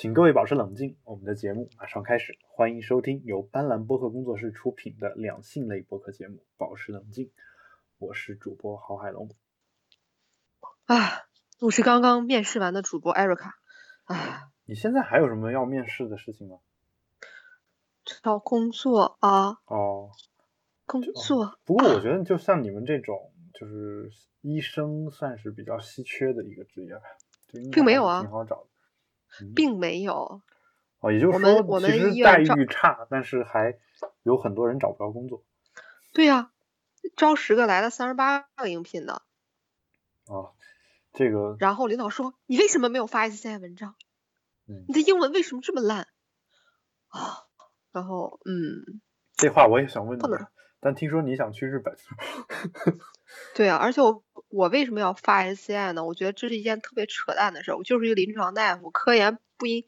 请各位保持冷静，我们的节目马上开始。欢迎收听由斑斓播客工作室出品的两性类播客节目《保持冷静》，我是主播郝海龙。啊，我是刚刚面试完的主播艾瑞卡。啊，你现在还有什么要面试的事情吗？找工作啊。哦。工作。不过我觉得，就像你们这种，就是医生，算是比较稀缺的一个职业吧。并没有啊。挺好找的。并没有，哦，也就是说，其实待遇差，但是还有很多人找不着工作。对呀，招十个来了三十八个应聘的。啊，这个。然后领导说：“你为什么没有发一些文章？你的英文为什么这么烂？”啊，然后，嗯，这话我也想问你，但听说你想去日本。对啊，而且我我为什么要发 SCI 呢？我觉得这是一件特别扯淡的事儿。我就是一个临床大夫，科研不应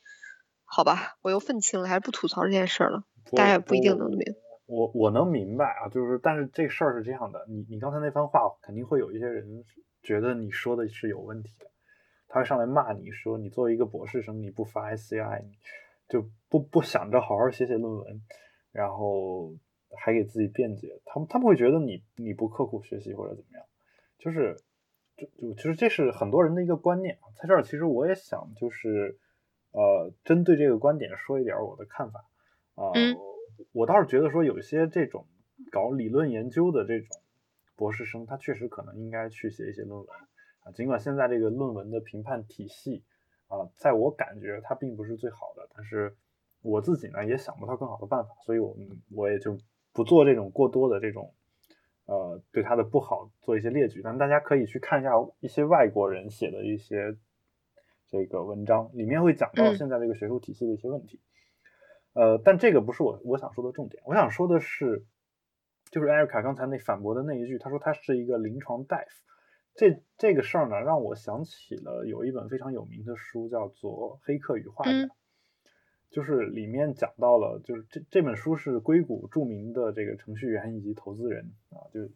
好吧？我又愤青了，还是不吐槽这件事儿了。大家也不一定能明。我我能明白啊，就是但是这事儿是这样的，你你刚才那番话肯定会有一些人觉得你说的是有问题的，他会上来骂你说你作为一个博士生你不发 SCI，你就不不想着好好写写论文，然后。还给自己辩解，他们他们会觉得你你不刻苦学习或者怎么样，就是就就其实这是很多人的一个观念在这儿其实我也想就是呃针对这个观点说一点我的看法。啊，我倒是觉得说有些这种搞理论研究的这种博士生，他确实可能应该去写一些论文。啊，尽管现在这个论文的评判体系啊，在我感觉它并不是最好的，但是我自己呢也想不到更好的办法，所以我我也就。不做这种过多的这种，呃，对他的不好做一些列举，但大家可以去看一下一些外国人写的一些这个文章，里面会讲到现在这个学术体系的一些问题。呃，但这个不是我我想说的重点，我想说的是，就是艾瑞卡刚才那反驳的那一句，他说他是一个临床大夫，这这个事儿呢，让我想起了有一本非常有名的书，叫做《黑客与画家》。就是里面讲到了，就是这这本书是硅谷著名的这个程序员以及投资人啊，就是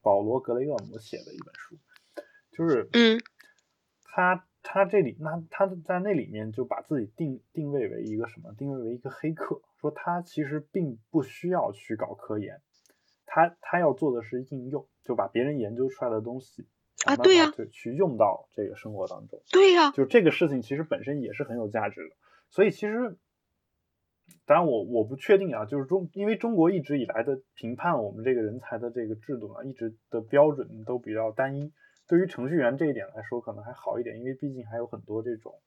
保罗格雷厄姆写的一本书，就是嗯，他他这里那他在那里面就把自己定定位为一个什么？定位为一个黑客，说他其实并不需要去搞科研，他他要做的是应用，就把别人研究出来的东西啊，对呀，就去用到这个生活当中，对呀，就这个事情其实本身也是很有价值的。所以其实，当然我我不确定啊，就是中，因为中国一直以来的评判我们这个人才的这个制度呢，一直的标准都比较单一。对于程序员这一点来说，可能还好一点，因为毕竟还有很多这种，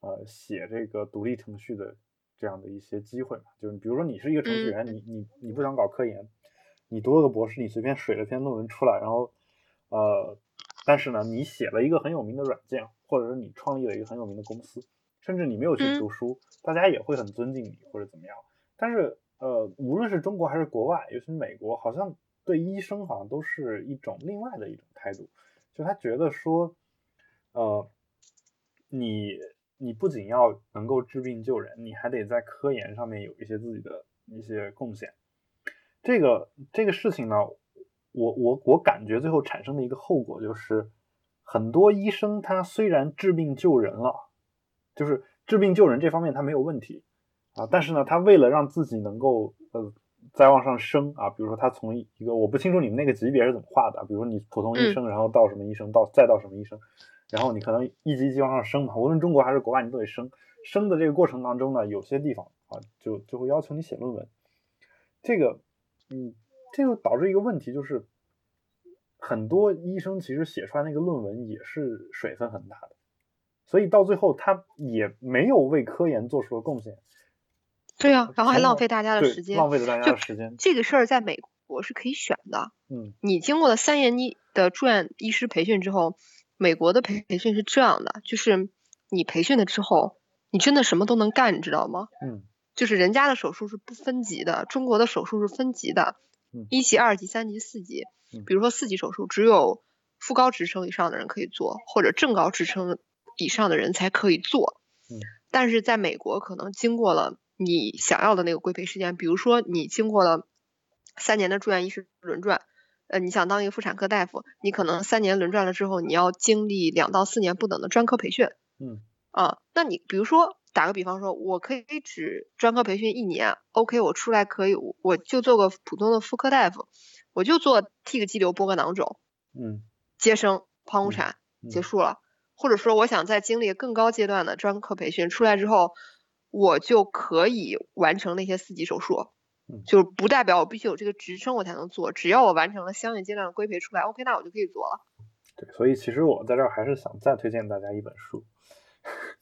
呃，写这个独立程序的这样的一些机会嘛。就是比如说你是一个程序员，你你你不想搞科研，你读了个博士，你随便水了篇论文出来，然后，呃，但是呢，你写了一个很有名的软件，或者是你创立了一个很有名的公司。甚至你没有去读书，大家也会很尊敬你或者怎么样。但是，呃，无论是中国还是国外，尤其是美国，好像对医生好像都是一种另外的一种态度，就他觉得说，呃，你你不仅要能够治病救人，你还得在科研上面有一些自己的一些贡献。这个这个事情呢，我我我感觉最后产生的一个后果就是，很多医生他虽然治病救人了。就是治病救人这方面他没有问题啊，但是呢，他为了让自己能够呃再往上升啊，比如说他从一个我不清楚你们那个级别是怎么画的，比如说你普通医生，然后到什么医生，到再到什么医生，然后你可能一级一级往上升嘛，无论中国还是国外，你都得升。升的这个过程当中呢，有些地方啊就就会要求你写论文，这个嗯，这就导致一个问题，就是很多医生其实写出来那个论文也是水分很大的。所以到最后，他也没有为科研做出了贡献。对呀，然后还浪费大家的时间，浪费了大家的时间。这个事儿在美国是可以选的。嗯，你经过了三年一的住院医师培训之后，美国的培培训是这样的，就是你培训了之后，你真的什么都能干，你知道吗？嗯，就是人家的手术是不分级的，中国的手术是分级的，一级、二级、三级、四级。比如说四级手术，只有副高职称以上的人可以做，或者正高职称。以上的人才可以做，嗯，但是在美国可能经过了你想要的那个规培时间，比如说你经过了三年的住院医师轮转，呃，你想当一个妇产科大夫，你可能三年轮转了之后，你要经历两到四年不等的专科培训，嗯，啊，那你比如说打个比方说，我可以只专科培训一年，OK，我出来可以，我就做个普通的妇科大夫，我就做剃个肌瘤、剥个囊肿，嗯，接生、剖宫产，嗯。结束了。或者说，我想在经历更高阶段的专科培训，出来之后，我就可以完成那些四级手术嗯，就不代表我必须有这个职称我才能做，只要我完成了相应阶段的规培出来，OK，那我就可以做了。对，所以其实我在这儿还是想再推荐大家一本书，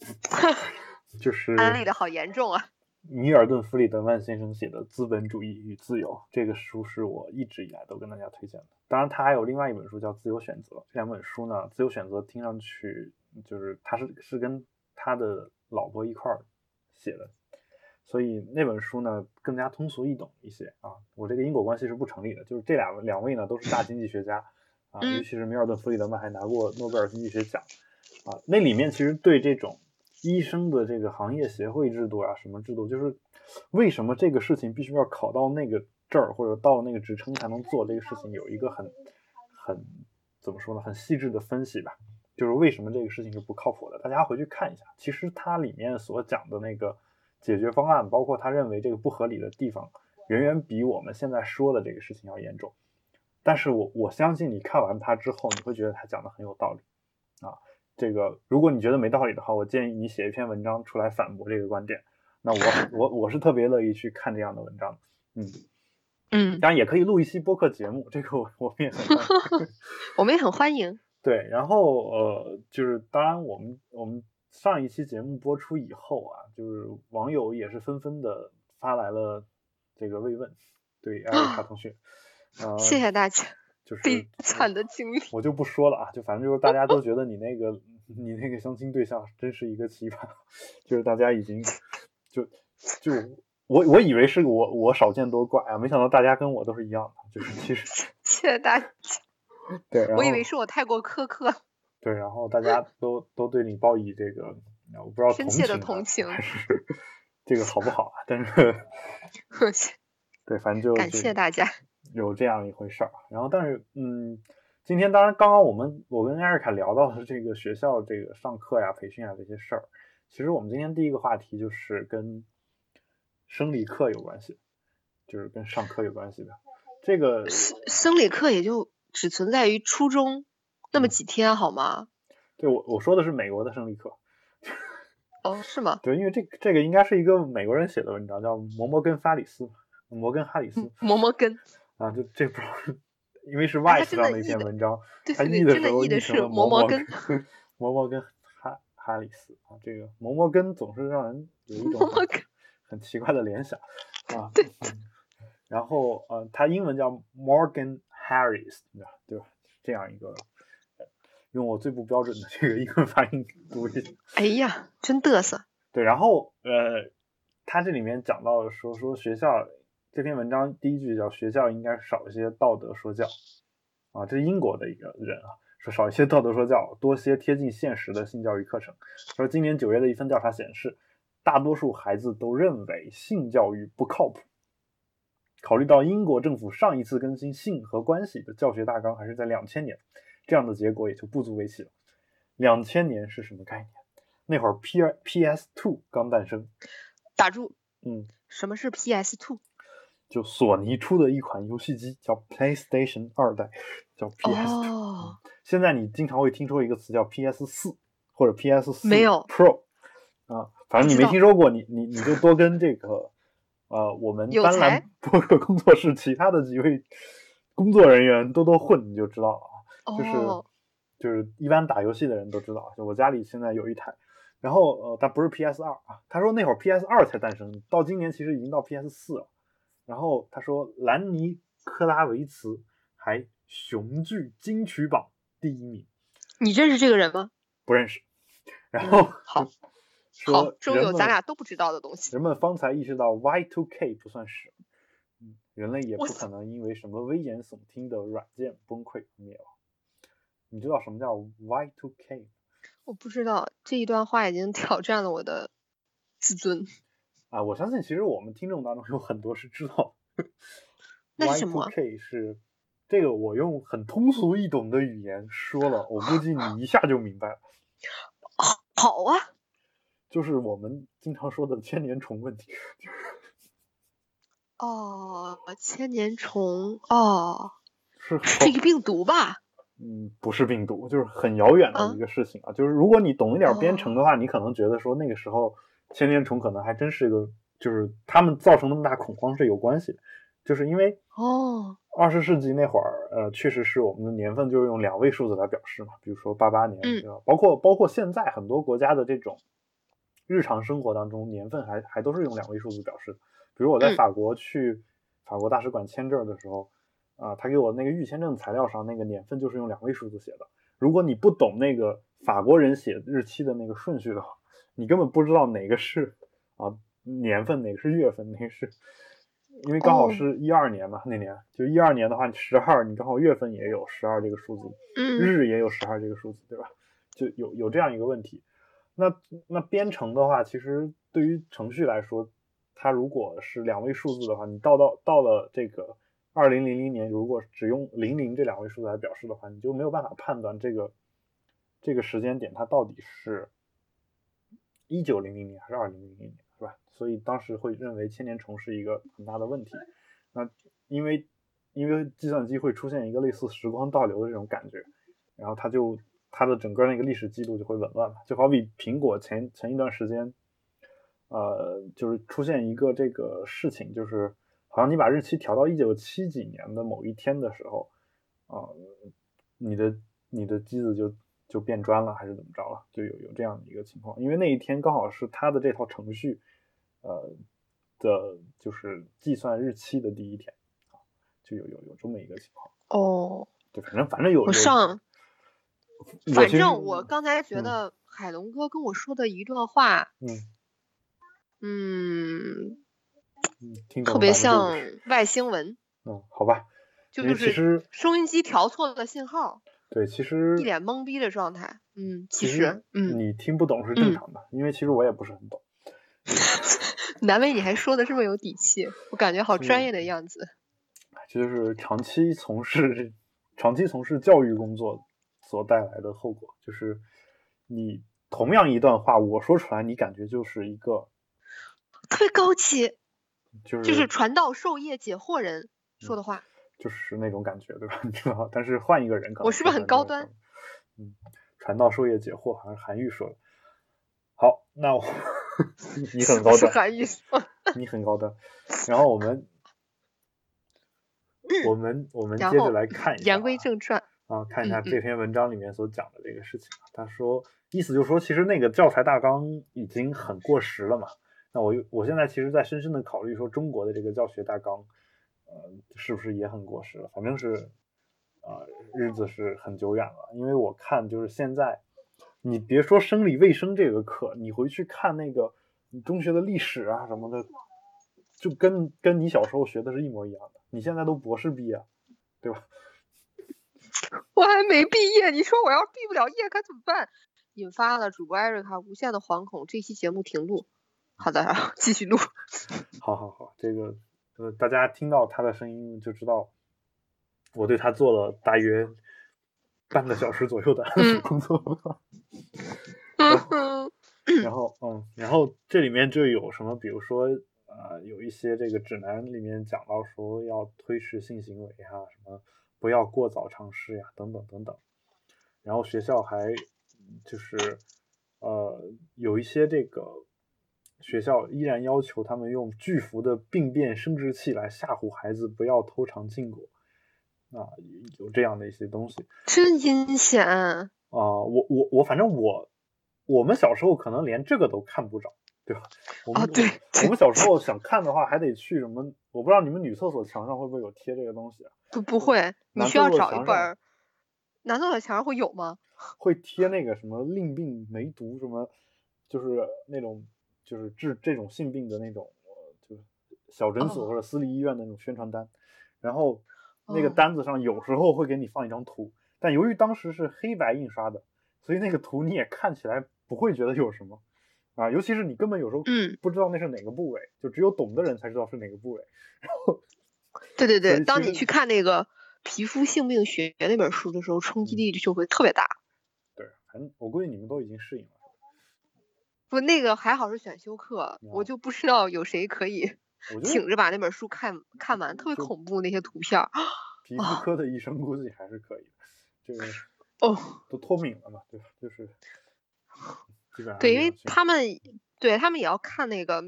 就是安利的好严重啊！米尔顿·弗里德曼先生写的《资本主义与自由》这个书是我一直以来都跟大家推荐的。当然，他还有另外一本书叫《自由选择》。这两本书呢，《自由选择》听上去就是他是是跟他的老婆一块儿写的，所以那本书呢更加通俗易懂一些啊。我这个因果关系是不成立的，就是这两两位呢都是大经济学家啊，嗯尤其是米尔顿·弗里德曼还拿过诺贝尔经济学奖啊。那里面其实对这种医生的这个行业协会制度啊，什么制度，就是为什么这个事情必须要考到那个证儿或者到那个职称才能做这个事情，有一个很很怎么说呢，很细致的分析吧。就是为什么这个事情是不靠谱的，大家回去看一下。其实它里面所讲的那个解决方案，包括他认为这个不合理的地方，远远比我们现在说的这个事情要严重。但是我我相信你看完它之后，你会觉得他讲的很有道理啊。这个如果你觉得没道理的话，我建议你写一篇文章出来反驳这个观点。那我我我是特别乐意去看这样的文章，嗯，嗯，当然也可以录一期播客节目，这个我我们也很欢迎 我们也很欢迎。对，然后呃，就是当然我们我们上一期节目播出以后啊，就是网友也是纷纷的发来了这个慰问，对艾瑞卡同学，呃，谢谢大家。就是悲惨的经历，我就不说了啊，就反正就是大家都觉得你那个 你那个相亲对象真是一个奇葩，就是大家已经就就我我以为是我我少见多怪啊，没想到大家跟我都是一样的，就是其实 谢谢大家。对，我以为是我太过苛刻。对，然后大家都都对你报以这个，我不知道深切的同同情还是这个好不好啊？但是对，反正就感谢大家。有这样一回事儿。然后，但是嗯，今天当然刚刚我们我跟艾瑞卡聊到的这个学校这个上课呀、培训啊这些事儿，其实我们今天第一个话题就是跟生理课有关系，就是跟上课有关系的。这个生理课也就只存在于初中那么几天，好吗？对我我说的是美国的生理课。哦，是吗？对，因为这这个应该是一个美国人写的文章，叫摩摩根·法里斯，摩根·哈里斯，摩摩根啊，就这不知道是，因为是啊 Vice 他真的上的一篇文章，对他译的时候译成了摩摩摩根根，摩摩根哈哈里斯啊，这个摩摩根总是让人有一种很奇怪的联想 啊。对嗯然后呃，他英文叫 Morgan Harris，对吧？对吧？这样一个，呃用我最不标准的这个英文发音读一下。哎呀，真嘚瑟。对，然后呃，他这里面讲到说说学校这篇文章第一句叫学校应该少一些道德说教啊，这是英国的一个人啊，说少一些道德说教，多些贴近现实的性教育课程。说今年九月的一份调查显示，大多数孩子都认为性教育不靠谱。考虑到英国政府上一次更新性和关系的教学大纲还是在两千年，这样的结果也就不足为奇了。两千年是什么概念？那会儿 P PS Two 刚诞生，打住，嗯，什么是 PS Two？就索尼出的一款游戏机叫 PlayStation 二代，叫 PS 哦，现在你经常会听说一个词叫 PS 四或者 PS 四 Pro 啊，反正你没听说过，你你你就多跟这个呃我们有斑斓才播客工作室其他的几位工作人员多多混，你就知道了啊。就是、哦，就是一般打游戏的人都知道，就我家里现在有一台，然后呃，但不是 PS 二啊，他说那会儿 PS 二才诞生，到今年其实已经到 PS 四了。然后他说兰尼克拉维茨还雄踞金曲榜第一名，你认识这个人吗？不认识。然后好，好说，终于有咱俩都不知道的东西。人们方才意识到 Y2K 不算什么，嗯，人类也不可能因为什么危言耸听的软件崩溃灭亡。你知道什么叫 Y2K 吗？我不知道这一段话已经挑战了我的自尊。啊，我相信其实我们听众当中有很多是知道的。那是什么 Y2K 是这个，我用很通俗易懂的语言说了，我估计你一下就明白了。好啊，就是我们经常说的千年虫问题。哦，千年虫哦，是这个病毒吧？嗯，不是病毒，就是很遥远的一个事情啊。就是如果你懂一点编程的话，你可能觉得说那个时候千年虫可能还真是一个，就是他们造成那么大恐慌是有关系的，就是因为哦，二十世纪那会儿，呃，确实是我们的年份就是用两位数字来表示嘛，比如说八八年，对吧？包括包括现在很多国家的这种日常生活当中，年份还还都是用两位数字表示的。比如我在法国去法国大使馆签证的时候。啊，他给我那个预签证材料上那个年份就是用两位数字写的。如果你不懂那个法国人写日期的那个顺序的话，你根本不知道哪个是啊年份，哪个是月份，哪个是，因为刚好是一二年嘛，那年就一二年的话，十二你刚好月份也有十二这个数字，日也有十二这个数字，对吧？就有有这样一个问题。那那编程的话，其实对于程序来说，它如果是两位数字的话，你到到到了这个。二零零零年，如果只用零零这两位数字来表示的话，你就没有办法判断这个这个时间点它到底是一九零零年还是二零零零年，是吧？所以当时会认为千年虫是一个很大的问题。那因为因为计算机会出现一个类似时光倒流的这种感觉，然后它就它的整个那个历史记录就会紊乱了。就好比苹果前前一段时间，呃，就是出现一个这个事情，就是。好像你把日期调到一九七几年的某一天的时候，啊，你的你的机子就就变砖了，还是怎么着了？就有有这样的一个情况，因为那一天刚好是他的这套程序，呃的，就是计算日期的第一天，啊，就有有有这么一个情况。哦，对，反正反正有。我上，反正我刚才觉得海龙哥跟我说的一段话，嗯嗯。嗯，特别像外星文。嗯，好吧。就是收音机调错了信号。对，其实一脸懵逼的状态。嗯，其实，嗯，你听不懂是正常的，因为其实我也不是很懂。难为你还说的这么有底气，我感觉好专业的样子。这就是长期从事长期从事教育工作所带来的后果，就是你同样一段话，我说出来，你感觉就是一个特别高级。就是就是传道授业解惑人说的话，就是那种感觉，对吧？你知道，但是换一个人，可能我是不是很高端？嗯，传道授业解惑，好像韩愈说的。好，那我 你很高端，韩愈说，你很高端。然后我们我们我们接着来看一下，言归正传啊，看一下这篇文章里面所讲的这个事情啊。他说，意思就是说，其实那个教材大纲已经很过时了嘛。那我我现在其实在深深的考虑说，中国的这个教学大纲，呃，是不是也很过时了？反正是，呃，日子是很久远了。因为我看就是现在，你别说生理卫生这个课，你回去看那个你中学的历史啊什么的，就跟跟你小时候学的是一模一样的。你现在都博士毕业，对吧？我还没毕业，你说我要毕不了业该怎么办？引发了主播艾瑞卡无限的惶恐，这期节目停录。好的，继续录。好好好，这个呃，大家听到他的声音就知道，我对他做了大约半个小时左右的 工作。然后，嗯，然后这里面就有什么，比如说，呃，有一些这个指南里面讲到说要推迟性行为啊，什么不要过早尝试呀，等等等等。然后学校还就是呃有一些这个。学校依然要求他们用巨幅的病变生殖器来吓唬孩子，不要偷尝禁果啊，有这样的一些东西，真阴险啊！我我我，反正我我们小时候可能连这个都看不着，对吧？啊，对，我们小时候想看的话，还得去什么？我不知道你们女厕所墙上会不会有贴这个东西啊？不，不会，你需要找一本。男厕所墙上会有吗？会贴那个什么令病梅毒什么，就是那种。就是治这种性病的那种，就是小诊所或者私立医院的那种宣传单，然后那个单子上有时候会给你放一张图，但由于当时是黑白印刷的，所以那个图你也看起来不会觉得有什么啊，尤其是你根本有时候不知道那是哪个部位，就只有懂的人才知道是哪个部位。然后，对对对，当你去看那个皮肤性病学那本书的时候，冲击力就会特别大。对，反正我估计你们都已经适应了。不，那个还好是选修课，我就不知道有谁可以挺 着把那本书看看完，特别恐怖那些图片。皮肤科的医生估计还是可以的，这个 哦，都脱敏了嘛，对吧？就是，基本上对，因为他们对他们也要看那个，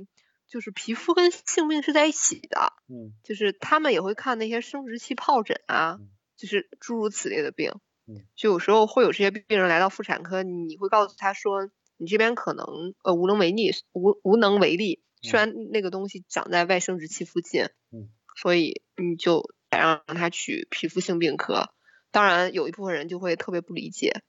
就是皮肤跟性病是在一起的，嗯，就是他们也会看那些生殖器疱疹啊，就是诸如此类的病，嗯，就有时候会有这些病人来到妇产科，你会告诉他说。你这边可能呃无能为力，无无能为力。虽然那个东西长在外生殖器附近，嗯，所以你就得让他去皮肤性病科。当然，有一部分人就会特别不理解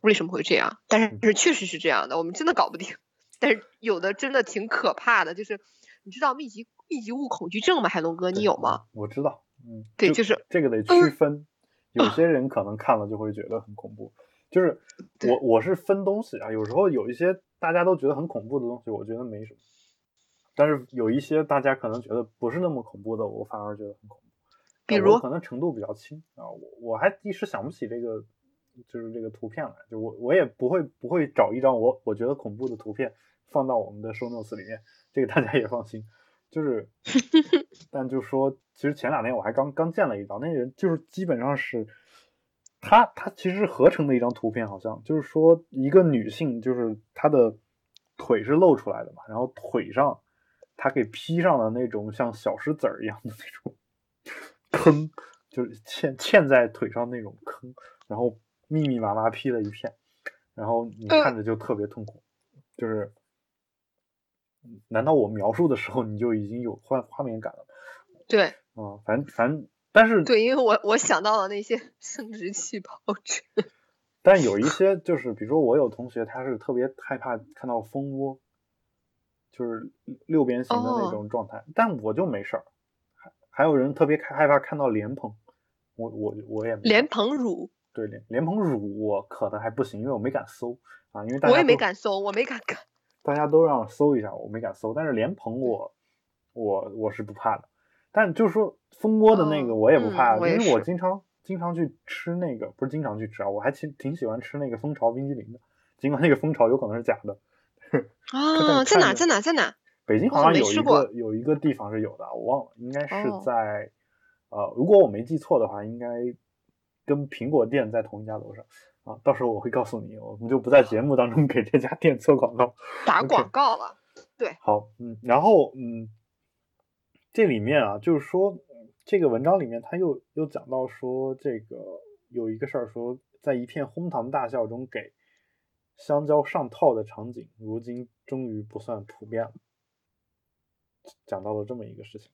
为什么会这样，但是确实是这样的，我们真的搞不定。但是有的真的挺可怕的，就是你知道密集密集物恐惧症吗？海龙哥，你有吗？我知道，嗯，对，就是这个得区分，有些人可能看了就会觉得很恐怖。就是我我是分东西啊，有时候有一些大家都觉得很恐怖的东西，我觉得没什么。但是有一些大家可能觉得不是那么恐怖的，我反而觉得很恐怖。比如可能程度比较轻啊，我我还一时想不起这个就是这个图片来，就我我也不会不会找一张我我觉得恐怖的图片放到我们的 show notes 里面，这个大家也放心。就是，但就说其实前两天我还刚刚见了一张，那人就是基本上是。它它其实是合成的一张图片，好像就是说一个女性，就是她的腿是露出来的嘛，然后腿上她给披上了那种像小石子儿一样的那种 坑，就是嵌嵌在腿上那种坑，然后密密麻麻披了一片，然后你看着就特别痛苦。就是，难道我描述的时候你就已经有画画面感了？对，啊，反正反正。但是对，因为我我想到了那些 生殖器疱疹，但有一些就是，比如说我有同学，他是特别害怕看到蜂窝，就是六边形的那种状态，但我就没事儿。还还有人特别害怕看到莲蓬，我我我也莲蓬乳，对莲莲蓬乳我可能还不行，因为我没敢搜啊，因为大家我也没敢搜，我没敢看，大家都让我搜一下，我没敢搜，但是莲蓬我我我是不怕的。但就是说蜂窝的那个我也不怕，因为我经常经常去吃那个，不是经常去吃啊，我还挺挺喜欢吃那个蜂巢冰激凌的，尽管那个蜂巢有可能是假的。啊，在哪在哪在哪？北京好像有一个有一个地方是有的，我忘了，应该是在呃，如果我没记错的话，应该跟苹果店在同一家楼上啊。到时候我会告诉你，我们就不在节目当中 给这家店做广告，打广告了。对，好，嗯，然后嗯。这里面啊，就是说，这个文章里面他又又讲到说，这个有一个事儿，说在一片哄堂大笑中给香蕉上套的场景，如今终于不算普遍了。讲到了这么一个事情，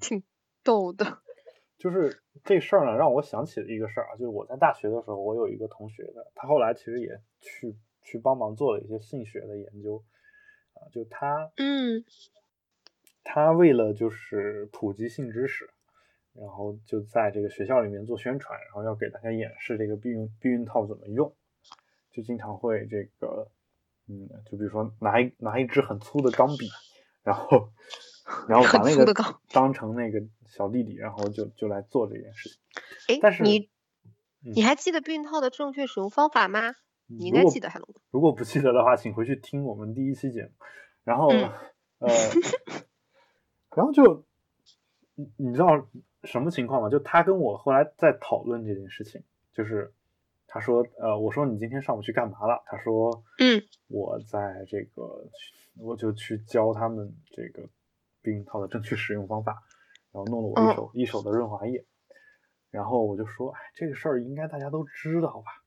挺逗的。就是这事儿呢，让我想起了一个事儿啊，就是我在大学的时候，我有一个同学的，他后来其实也去去帮忙做了一些性学的研究啊，就他嗯。他为了就是普及性知识，然后就在这个学校里面做宣传，然后要给大家演示这个避孕避孕套怎么用，就经常会这个，嗯，就比如说拿一拿一支很粗的钢笔，然后然后把那个当成那个小弟弟，然后就就来做这件事情。哎，但是你你还记得避孕套的正确使用方法吗？你应该记得。如果不记得的话，请回去听我们第一期节目。然后呃。然后就，你你知道什么情况吗？就他跟我后来在讨论这件事情，就是他说，呃，我说你今天上午去干嘛了？他说，嗯，我在这个，我就去教他们这个避孕套的正确使用方法，然后弄了我一手一手的润滑液，然后我就说，哎，这个事儿应该大家都知道吧。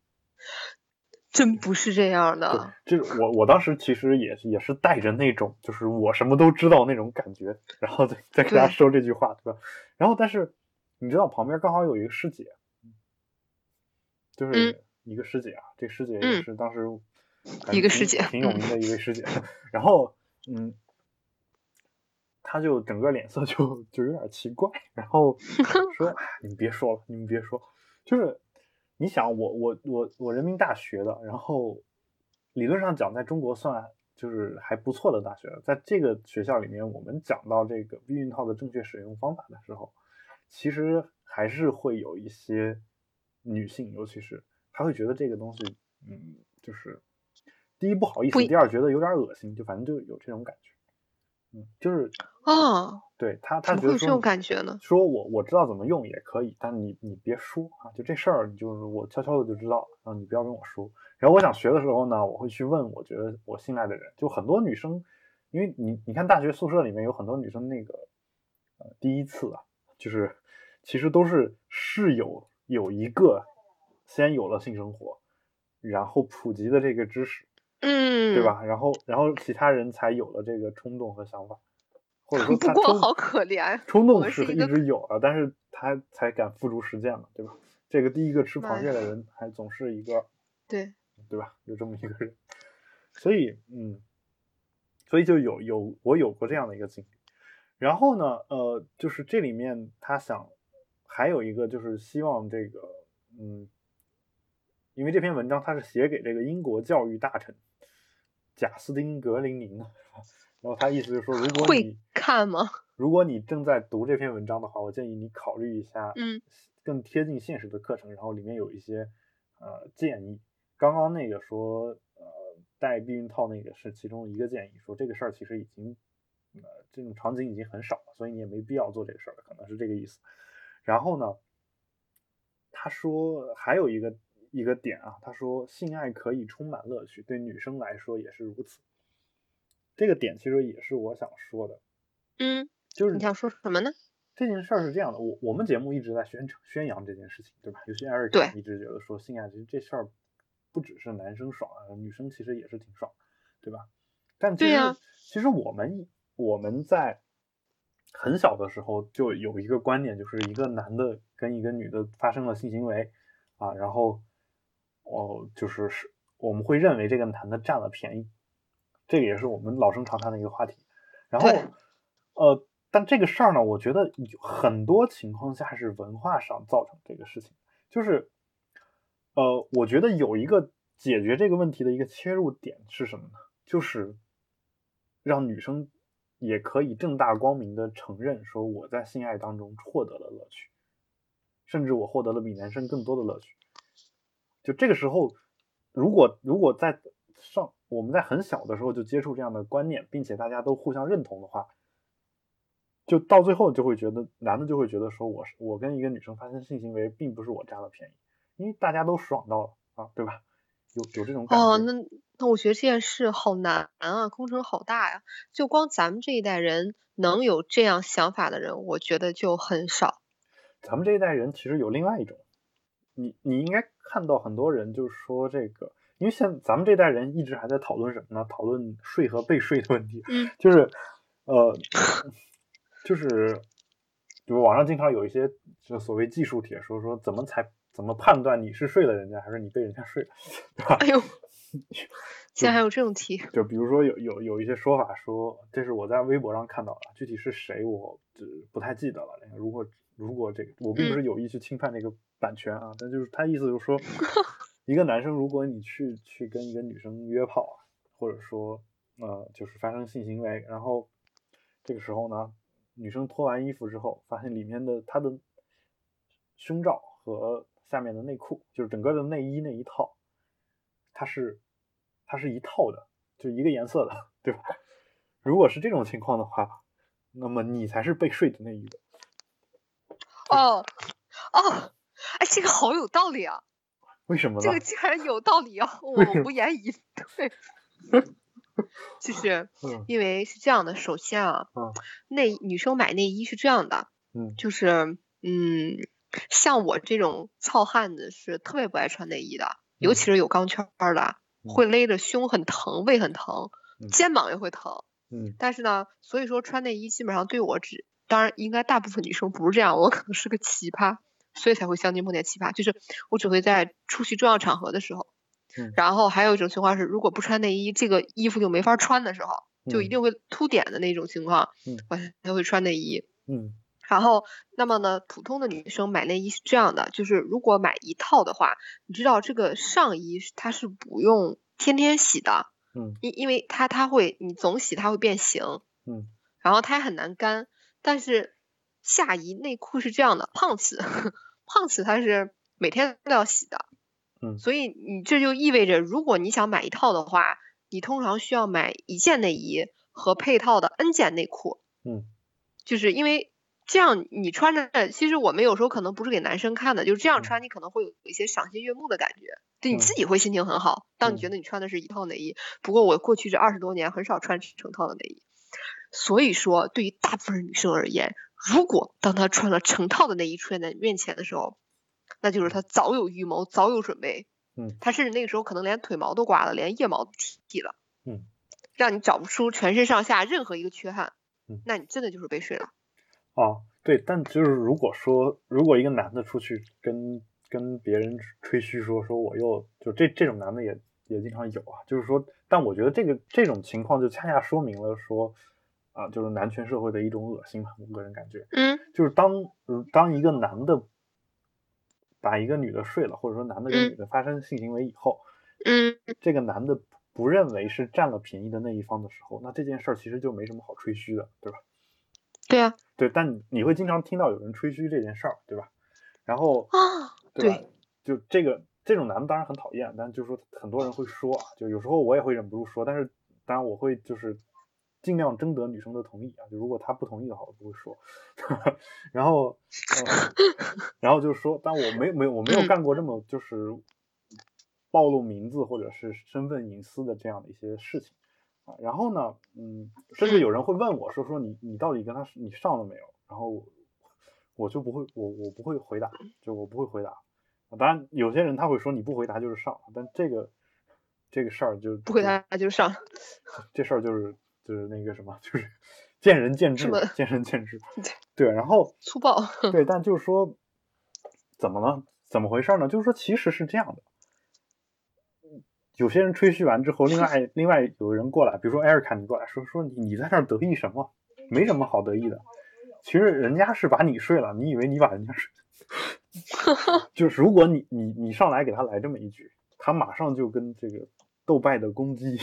真不是这样的，就是我我当时其实也是也是带着那种就是我什么都知道那种感觉，然后再再跟大家说这句话，对吧？然后但是你知道旁边刚好有一个师姐，就是一个师姐啊，这师姐也是当时一个师姐挺有名的一位师姐，然后嗯，她就整个脸色就就有点奇怪，然后 说：“你们别说了，你们别说，就是。”你想我我我我人民大学的，然后理论上讲，在中国算就是还不错的大学，在这个学校里面，我们讲到这个避孕套的正确使用方法的时候，其实还是会有一些女性，尤其是她会觉得这个东西，嗯，就是第一不好意思，第二觉得有点恶心，就反正就有这种感觉。嗯，就是啊，对他他觉得有这种感觉呢，说我我知道怎么用也可以，但你你别说啊，就这事儿，就是我悄悄的就知道，然后你不要跟我说。然后我想学的时候呢，我会去问我觉得我信赖的人，就很多女生，因为你你看大学宿舍里面有很多女生那个呃第一次啊，就是其实都是室友有一个先有了性生活，然后普及的这个知识。嗯，对吧？然后，然后其他人才有了这个冲动和想法，或者说 不过好可怜，冲动是一直有了，但是他才敢付诸实践嘛，对吧？这个第一个吃螃蟹的人还总是一个，对，对吧？有这么一个人，所以，嗯，所以就有有我有过这样的一个经历。然后呢，呃，就是这里面他想还有一个就是希望这个，嗯，因为这篇文章他是写给这个英国教育大臣。贾斯汀·格林宁，然后他意思就是说，如果你看吗？如果你正在读这篇文章的话，我建议你考虑一下，嗯，更贴近现实的课程，然后里面有一些呃建议。刚刚那个说呃戴避孕套那个是其中一个建议，说这个事儿其实已经呃这种场景已经很少了，所以你也没必要做这个事儿了，可能是这个意思。然后呢，他说还有一个。一个点啊，他说性爱可以充满乐趣，对女生来说也是如此。这个点其实也是我想说的，嗯，就是你想说什么呢？这件事儿是这样的，我我们节目一直在宣传宣扬这件事情，对吧？尤其艾瑞克一直觉得说性爱其实这事儿不只是男生爽啊，女生其实也是挺爽，对吧？但其实其实我们我们在很小的时候就有一个观点，就是一个男的跟一个女的发生了性行为啊，然后。哦，就是是，我们会认为这个男的占了便宜，这个也是我们老生常谈的一个话题。然后，呃，但这个事儿呢，我觉得很多情况下是文化上造成这个事情。就是，呃，我觉得有一个解决这个问题的一个切入点是什么呢？就是让女生也可以正大光明的承认说我在性爱当中获得了乐趣，甚至我获得了比男生更多的乐趣。就这个时候，如果如果在上我们在很小的时候就接触这样的观念，并且大家都互相认同的话，就到最后就会觉得男的就会觉得说，我是我跟一个女生发生性行为，并不是我占了便宜，因为大家都爽到了啊，对吧？有有这种感觉。哦，那那我觉得这件事好难啊，工程好大呀。就光咱们这一代人能有这样想法的人，我觉得就很少。咱们这一代人其实有另外一种。你你应该看到很多人就是说这个，因为现咱们这代人一直还在讨论什么呢？讨论税和被税的问题。嗯，就是呃，就是比如网上经常有一些就所谓技术帖说说怎么才怎么判断你是睡了人家还是你被人家睡了，对吧？哎呦，现在还有这种题？就比如说有有有一些说法说，这是我在微博上看到的，具体是谁我不太记得了。如果如果这个我并不是有意去侵犯那个。版权啊，但就是他意思就是说，一个男生如果你去去跟一个女生约炮，或者说呃就是发生性行为，然后这个时候呢，女生脱完衣服之后，发现里面的她的胸罩和下面的内裤，就是整个的内衣那一套，它是它是一套的，就一个颜色的，对吧？如果是这种情况的话，那么你才是被睡的那一个。哦哦。哎，这个好有道理啊！为什么？这个竟然有道理啊！我无言以对。就是因为是这样的，首先啊，内女生买内衣是这样的，嗯，就是嗯，像我这种糙汉子是特别不爱穿内衣的，尤其是有钢圈的，会勒着胸很疼，胃很疼，肩膀也会疼。嗯，但是呢，所以说穿内衣基本上对我只，当然应该大部分女生不是这样，我可能是个奇葩。所以才会相亲碰见奇葩，就是我只会在出席重要场合的时候，然后还有一种情况是，如果不穿内衣，这个衣服就没法穿的时候，就一定会凸点的那种情况，我才会穿内衣。嗯，然后那么呢，普通的女生买内衣是这样的，就是如果买一套的话，你知道这个上衣它是不用天天洗的，嗯，因因为它它会你总洗它会变形，嗯，然后它也很难干，但是。下衣内裤是这样的，胖子，胖子他是每天都要洗的，嗯，所以你这就意味着，如果你想买一套的话，你通常需要买一件内衣和配套的 N 件内裤。嗯，就是因为这样你穿着，其实我们有时候可能不是给男生看的，就是这样嗯穿，你可能会有一些赏心悦目的感觉，对你嗯自己会心情很好。当你嗯觉得你穿的是一套内衣，不过我过去这二十多年很少穿成套的内衣，所以说对于大部分女生而言，如果当她穿了成套的内衣出现在你面前的时候，那就是她早有预谋，早有准备。嗯，她甚至那个时候可能连腿毛都刮了，连腋毛都剃了。嗯，让你找不出全身上下任何一个缺憾，嗯那你真的就是被睡了。哦，对，但就是如果说，如果一个男的出去跟跟别人吹嘘说说我又就这这种男的也也经常有啊，就是说，但我觉得这个这种情况就恰恰说明了说啊，就是男权社会的一种恶心吧，我个人感觉，嗯就是当呃当一个男的把一个女的睡了，或者说男的跟嗯女的发生性行为以后，嗯，这个男的不认为是占了便宜的那一方的时候，那这件事儿其实就没什么好吹嘘的，对吧？对啊，对，但你你会经常听到有人吹嘘这件事儿，对吧？然后啊，对吧？就这个这种男的当然很讨厌，但就是说很多人会说啊，就有时候我也会忍不住说，但是当然我会就是尽量征得女生的同意啊，就如果她不同意的话，我不会说。然后，呃、然后就是说，但我没没有我没有嗯干过这么就是暴露名字或者是身份隐私的这样的一些事情啊。然后呢，嗯，甚至有人会问我说说你你到底跟他你上了没有？然后我就不会我我不会回答，就我不会回答。当然，有些人他会说你不回答就是上，但这个这个事儿就不回答就上。这事儿就是就是那个什么，就是 见仁见智，见仁见智。对，然后粗暴。对，但就是说怎么了？怎么回事呢？就是说其实是这样的，有些人吹嘘完之后，另外 另外有人过来，比如说艾瑞卡，你过来说说你你在这儿得意什么？没什么好得意的。其实人家是把你睡了，你以为你把人家睡？就是如果你你你上来给他来这么一句，他马上就跟这个斗败的公鸡，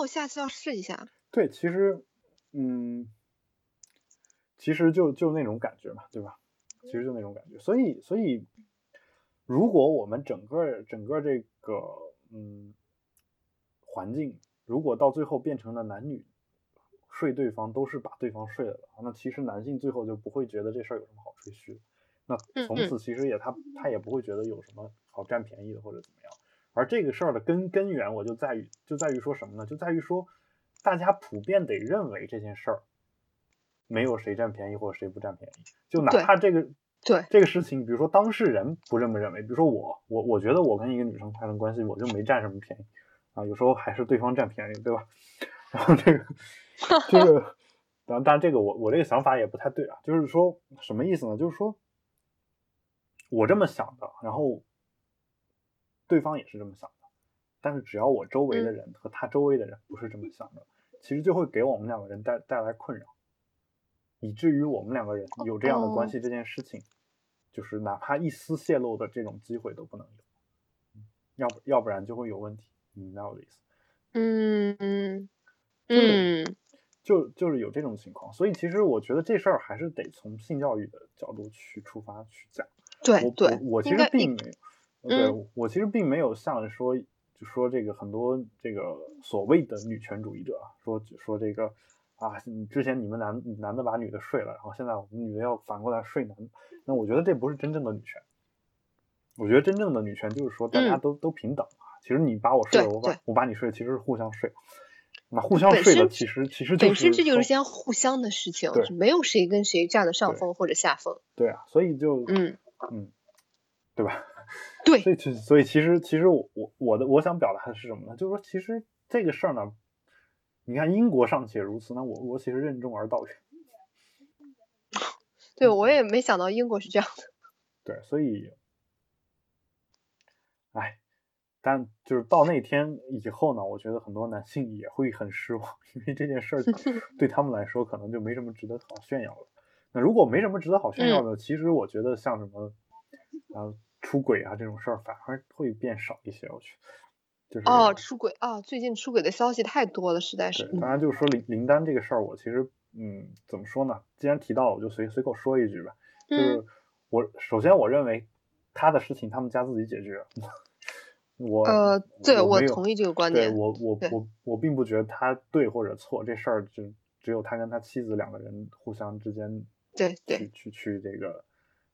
我下次要试一下。对，其实嗯，其实就就那种感觉嘛，对吧？其实就那种感觉，所以所以，如果我们整个整个这个嗯环境，如果到最后变成了男女睡对方都是把对方睡了的话，那其实男性最后就不会觉得这事儿有什么好吹嘘的，那从嗯此其实也他他也不会觉得有什么好占便宜的或者怎么样。而这个事儿的根根源，我就在于就在于说什么呢？就在于说，大家普遍得认为这件事儿没有谁占便宜或者谁不占便宜，就哪怕这个对这个事情，比如说当事人不这么认为，比如说我我我觉得我跟一个女生发生关系，我就没占什么便宜啊，有时候还是对方占便宜，对吧？然后这个这 个，当然当然这个我我这个想法也不太对啊，就是说什么意思呢？就是说我这么想的，然后对方也是这么想的，但是只要我周围的嗯。人和他周围的人不是这么想的，其实就会给我们两个人带带来困扰，以至于我们两个人有这样的关哦系这件事情，就是哪怕一丝泄露的这种机会都不能有，嗯要不要不然就会有问题，你明白我的意思？嗯嗯就是嗯，就就是有这种情况，所以其实我觉得这事儿还是得从性教育的角度去出发去讲。对。对我，我其实并没有，对嗯我其实并没有像说就说这个很多这个所谓的女权主义者啊说说这个啊，你之前你们男男的把女的睡了，然后现在我们女的要反过来睡男的，那我觉得这不是真正的女权。我觉得真正的女权就是说大家嗯都、都平等啊。其实你把我睡了，我把我把你睡了，其实是互相睡。那互相睡的其实其实就本身这就是说件互相的事情，没有谁跟谁占了上风或者下风。对啊，所以就嗯，嗯，对吧？对所以其所以其实其实我我我的我想表达的是什么呢？就是说，其实这个事儿呢，你看英国尚且如此，那我国其实任重而道远。对我也没想到英国是这样的。对，所以，哎，但就是到那天以后呢，我觉得很多男性也会很失望，因为这件事儿对他们来说可能就没什么值得好炫耀了。那如果没什么值得好炫耀的，其实我觉得像什么啊出轨啊这种事儿，反而会变少一些。我去，就是哦，出轨啊！最近出轨的消息太多了，实在是。对，当然就是说林林丹这个事儿，我其实嗯怎么说呢？既然提到了，我就随随口说一句吧。就是嗯我首先我认为他的事情他们家自己解决，我呃，对我同意这个观点。对我我我我并不觉得他对或者错，这事儿就只有他跟他妻子两个人互相之间对对去去去这个，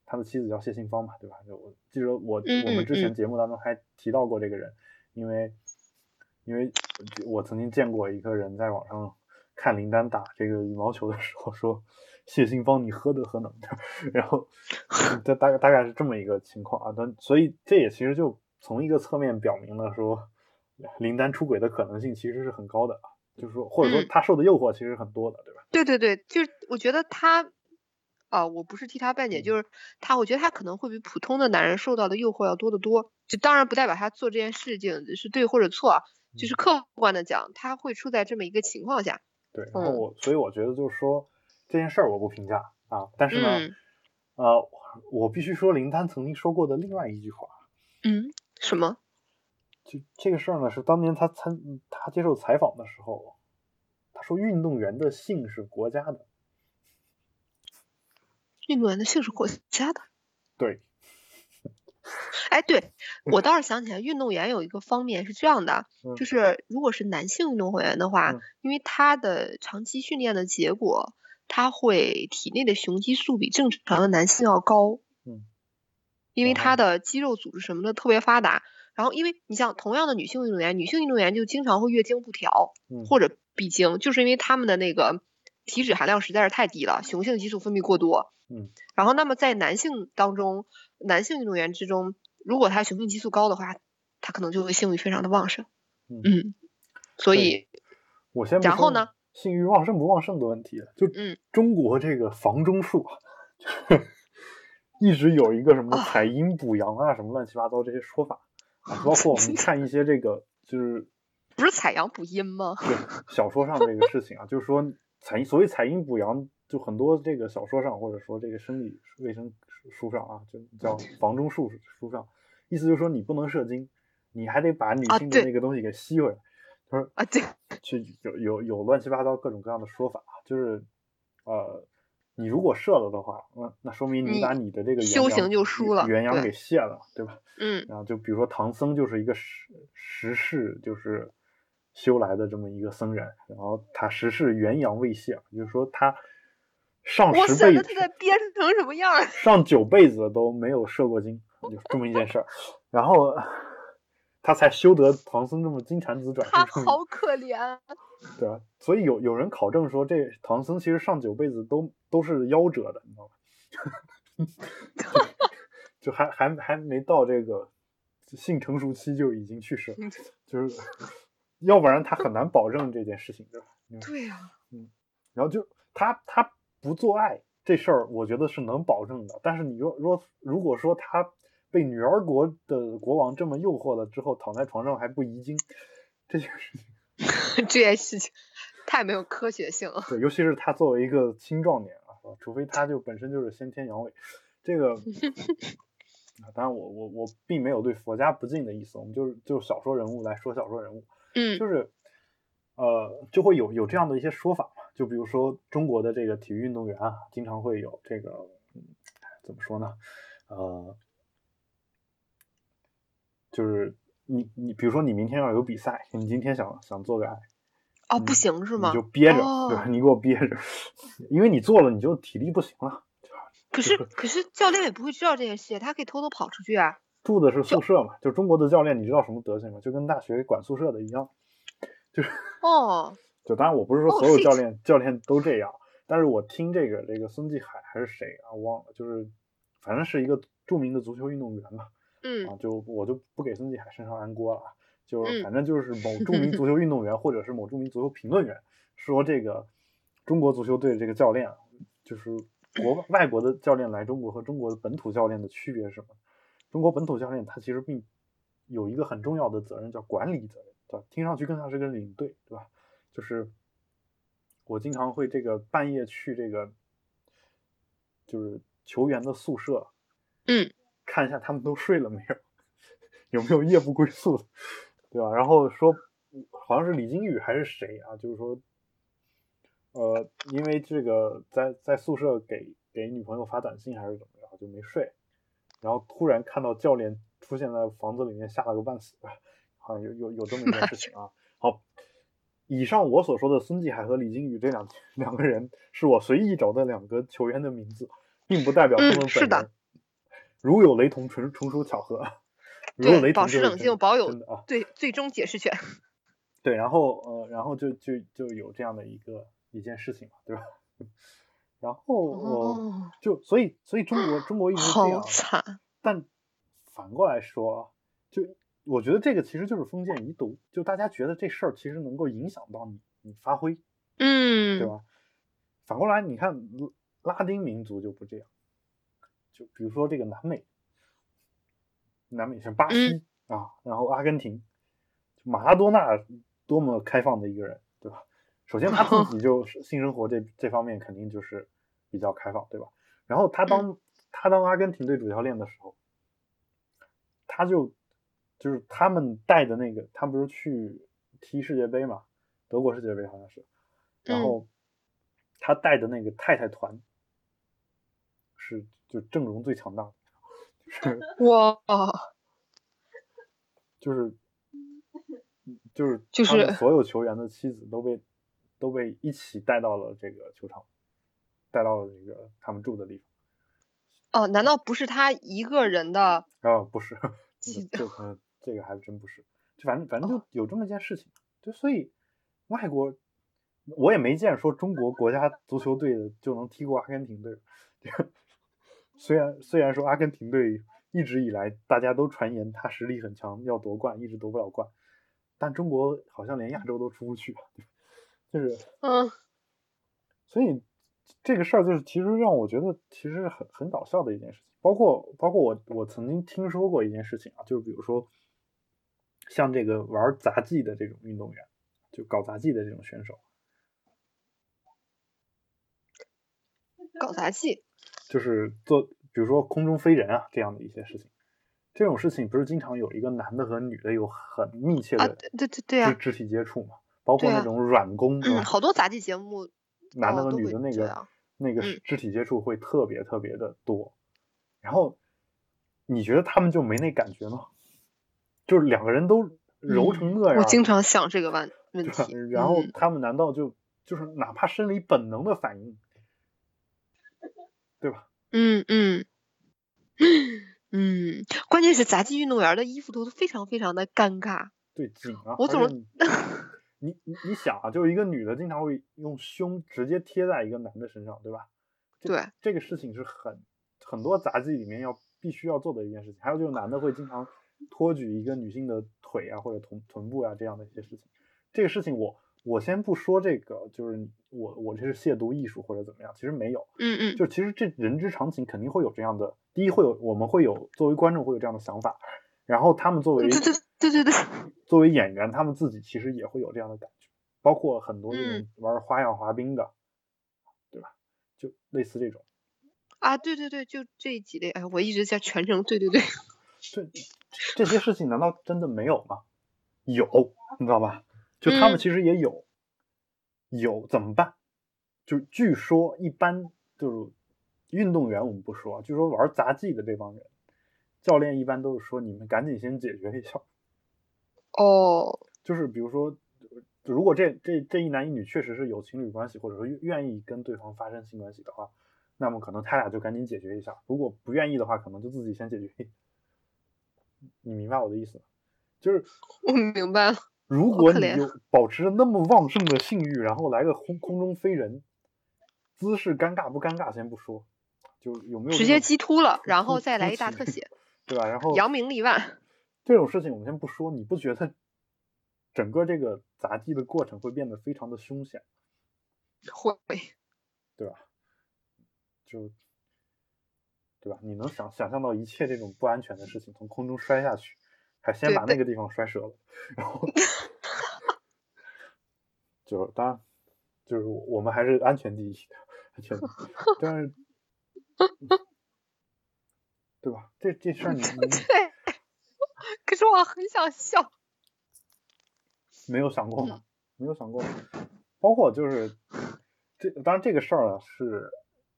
他的妻子叫谢杏芳嘛，对吧？就我记得我嗯我们之前嗯节目当中还提到过这个人，因为因为我曾经见过一个人在网上看林丹打这个羽毛球的时候说谢杏芳你何德何能，然后这 大概大概是这么一个情况啊，但所以这也其实就从一个侧面表明了说林丹出轨的可能性其实是很高的啊，就是说或者说嗯他受的诱惑其实很多的，对吧？对对对，就是我觉得他，啊，我不是替他辩解，嗯就是他，我觉得他可能会比普通的男人受到的诱惑要多得多。就当然不代表他做这件事情是对或者错啊，就是嗯客观的讲，他会处在这么一个情况下。对，然后嗯我所以我觉得就是说这件事儿我不评价啊，但是呢，嗯呃，我必须说林丹曾经说过的另外一句话，嗯，什么？就这个事儿呢是当年他参他接受采访的时候，他说运动员的性是国家的，运动员的性是国家的。对，哎，对我倒是想起来，运动员有一个方面是这样的，嗯就是如果是男性运动会员的话，嗯因为他的长期训练的结果，他会体内的雄激素比正常的男性要高。嗯，因为他的肌肉组织什么的特别发达。然后，因为你像同样的女性运动员，女性运动员就经常会月经不调嗯或者闭经，就是因为他们的那个体脂含量实在是太低了，雄性激素分泌过多。嗯，然后，那么在男性当中，男性运动员之中，如果他雄性激素高的话，他可能就会性欲非常的旺盛。嗯嗯，所以，我先然后呢性欲旺盛不旺盛的问题，就嗯中国这个房中术啊，就是一直有一个什么啊采阴补阳啊，什么乱七八糟这些说法啊，包括我们看一些这个就是不是采阳补阴吗？对小说上这个事情啊，就是说采所谓采阴补阳，就很多这个小说上或者说这个生理卫生书上啊，就叫房中术书上，意思就是说你不能射精，你还得把女性的那个东西给吸回来。他说啊，对，去有有有乱七八糟各种各样的说法，就是呃，你如果射了的话，那那说明你你把你的这个元阳修行就输了元阳给泄了，对吧？嗯然后就比如说唐僧就是一个实实世就是修来的这么一个僧人，然后他实世元阳未泄，就是说他上十辈子他得憋成什么样？上九辈子都没有射过精，就这么一件事儿，然后他才修得唐僧这么金蝉子转世好可怜。对啊，所以有有人考证说，这唐僧其实上九辈子都都是夭折的，你知道吗？就还还还没到这个性成熟期就已经去世了，就是要不然他很难保证这件事情，对吧？嗯对呀、然后就他他不做爱这事儿，我觉得是能保证的。但是你若若如果说他被女儿国的国王这么诱惑了之后，躺在床上还不遗精，这件事情。这件事情太没有科学性了。对，尤其是他作为一个青壮年啊，除非他就本身就是先天阳痿，这个，啊当然我我我并没有对佛家不敬的意思，我们就是就小说人物来说小说人物，嗯就是，呃，就会有有这样的一些说法嘛，就比如说中国的这个体育运动员啊，经常会有这个，嗯怎么说呢，呃，就是你你比如说你明天要有比赛，你今天想想做个爱。哦，嗯不行是吗？你就憋着，哦对吧？你给我憋着，因为你做了，你就体力不行了。可是可是教练也不会知道这件事，他可以偷偷跑出去啊。住的是宿舍嘛，就中国的教练，你知道什么德行吗？就跟大学管宿舍的一样，就是哦，就当然我不是说哦所有教练、教练都这样，但是我听这个这个孙继海还是谁啊，我忘了，就是反正是一个著名的足球运动员嘛，嗯啊，就我就不给孙继海身上安锅了啊，就是嗯反正就是某 著名足球运动员或者是某著名足球评论员说这个中国足球队这个教练啊，就是国外外国的教练来中国和中国的本土教练的区别是什么？中国本土教练他其实并有一个很重要的责任叫管理责任，对吧？听上去更像是个领队，对吧？就是我经常会这个半夜去这个就是球员的宿舍，嗯，看一下他们都睡了没有，有没有夜不归宿的，对吧？然后说好像是李金羽还是谁啊，就是说，呃，因为这个在在宿舍给给女朋友发短信还是怎么着，就没睡，然后突然看到教练出现在房子里面吓了个半死，好像有有有这么一件事情啊。好，以上我所说的孙继海和李金羽这两两个人是我随意找的两个球员的名字，并不代表他们本人是的。如有雷同，纯纯属巧合。如有雷同，保持冷静，保有啊，对最终解释权。对，然后呃，然后就就就有这样的一个一件事情嘛，对吧？然后我就所以所以中国中国一直这样，但反过来说，就我觉得这个其实就是封建遗毒，就大家觉得这事儿其实能够影响到你你发挥，嗯，对吧？反过来你看拉丁民族就不这样，就比如说这个南美，南美像巴西啊，然后阿根廷，马拉多纳多么开放的一个人，对吧？首先他自己就 性生活这这方面肯定就是比较开放，对吧？然后他当他当阿根廷队主教练的时候，他就就是他们带的那个，他不是去踢世界杯嘛？德国世界杯好像是，然后他带的那个太太团是就阵容最强大的，是 哇，就是就是就是所有球员的妻子都被。都被一起带到了这个球场，带到了这个他们住的地方。哦，难道不是他一个人的？啊，不是，就可这个还真不是。就反正反正就有这么一件事情。就所以外国我也没见说中国国家足球队的就能踢过阿根廷队。虽然虽然说阿根廷队一直以来大家都传言他实力很强，要夺冠一直夺不了冠，但中国好像连亚洲都出不去。就是，嗯，所以这个事儿就是，其实让我觉得其实很很搞笑的一件事情。包括包括我我曾经听说过一件事情啊，就是比如说像这个玩杂技的这种运动员，就搞杂技的这种选手，搞杂技，就是做比如说空中飞人啊这样的一些事情。这种事情不是经常有一个男的和女的有很密切的对对对啊肢体接触嘛？包括那种软功，嗯，好多杂技节目，男的和女的那个那个肢体接触会特别特别的多。然后你觉得他们就没那感觉吗？就是两个人都柔成那样，我经常想这个问 问题。然后他们难道就就是哪怕生理本能的反应，对吧？嗯嗯 嗯，关键是杂技运动员的衣服都非常非常的尴尬，对紧啊，我怎么？你你你想啊，就是一个女的经常会用胸直接贴在一个男的身上，对吧？对，这个事情是很很多杂技里面要必须要做的一件事情。还有就是男的会经常托举一个女性的腿啊或者臀臀部啊这样的一些事情。这个事情我我先不说这个，就是我我这是亵渎艺术或者怎么样，其实没有。嗯嗯。就其实这人之常情，肯定会有这样的。第一会有我们会有作为观众会有这样的想法，然后他们作为。对对对对，作为演员，他们自己其实也会有这样的感觉，包括很多那种玩花样滑冰的，对吧？就类似这种。啊，对对对，就这几类，哎，我一直在全程对对对。这这些事情难道真的没有吗？有，你知道吧？就他们其实也有，有怎么办？就据说一般就是运动员，我们不说，据说玩杂技的这帮人，教练一般都是说你们赶紧先解决一下。哦，就是比如说，如果这这这一男一女确实是有情侣关系，或者说愿意跟对方发生性关系的话，那么可能他俩就赶紧解决一下。如果不愿意的话，可能就自己先解决。你明白我的意思吗？就是我明白了。如果你有保持着那么旺盛的性欲，然后来个空空中飞人，姿势尴尬不尴尬先不说，就有没有直接激突了，然后再来一大特写，对吧？然后扬名立万。这种事情我们先不说，你不觉得整个这个杂技的过程会变得非常的凶险？会，对吧？就，对吧？你能想想象到一切这种不安全的事情，从空中摔下去，还先把那个地方摔折了，然后，就当然就是我们还是安全第一，安全，但是，对吧？这这事儿你你。可是我很想笑，没有想过吗？没有想过，包括就是这，当然这个事儿呢是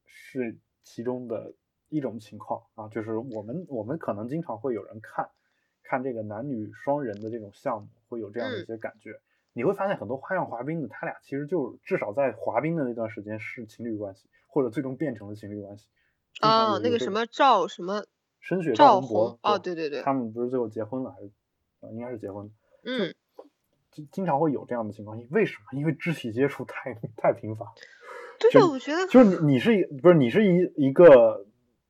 是其中的一种情况啊，就是我们我们可能经常会有人看看这个男女双人的这种项目，会有这样的一些感觉。你会发现很多花样滑冰的，他俩其实就至少在滑冰的那段时间是情侣关系，或者最终变成了情侣关系。哦，那个什么赵什么申雪赵红哦，对对对，他们不是最后结婚了还是啊？应该是结婚。嗯，经经常会有这样的情况，为什么？因为肢体接触太太频繁。对，我觉得就是你你是一不是你是一一个，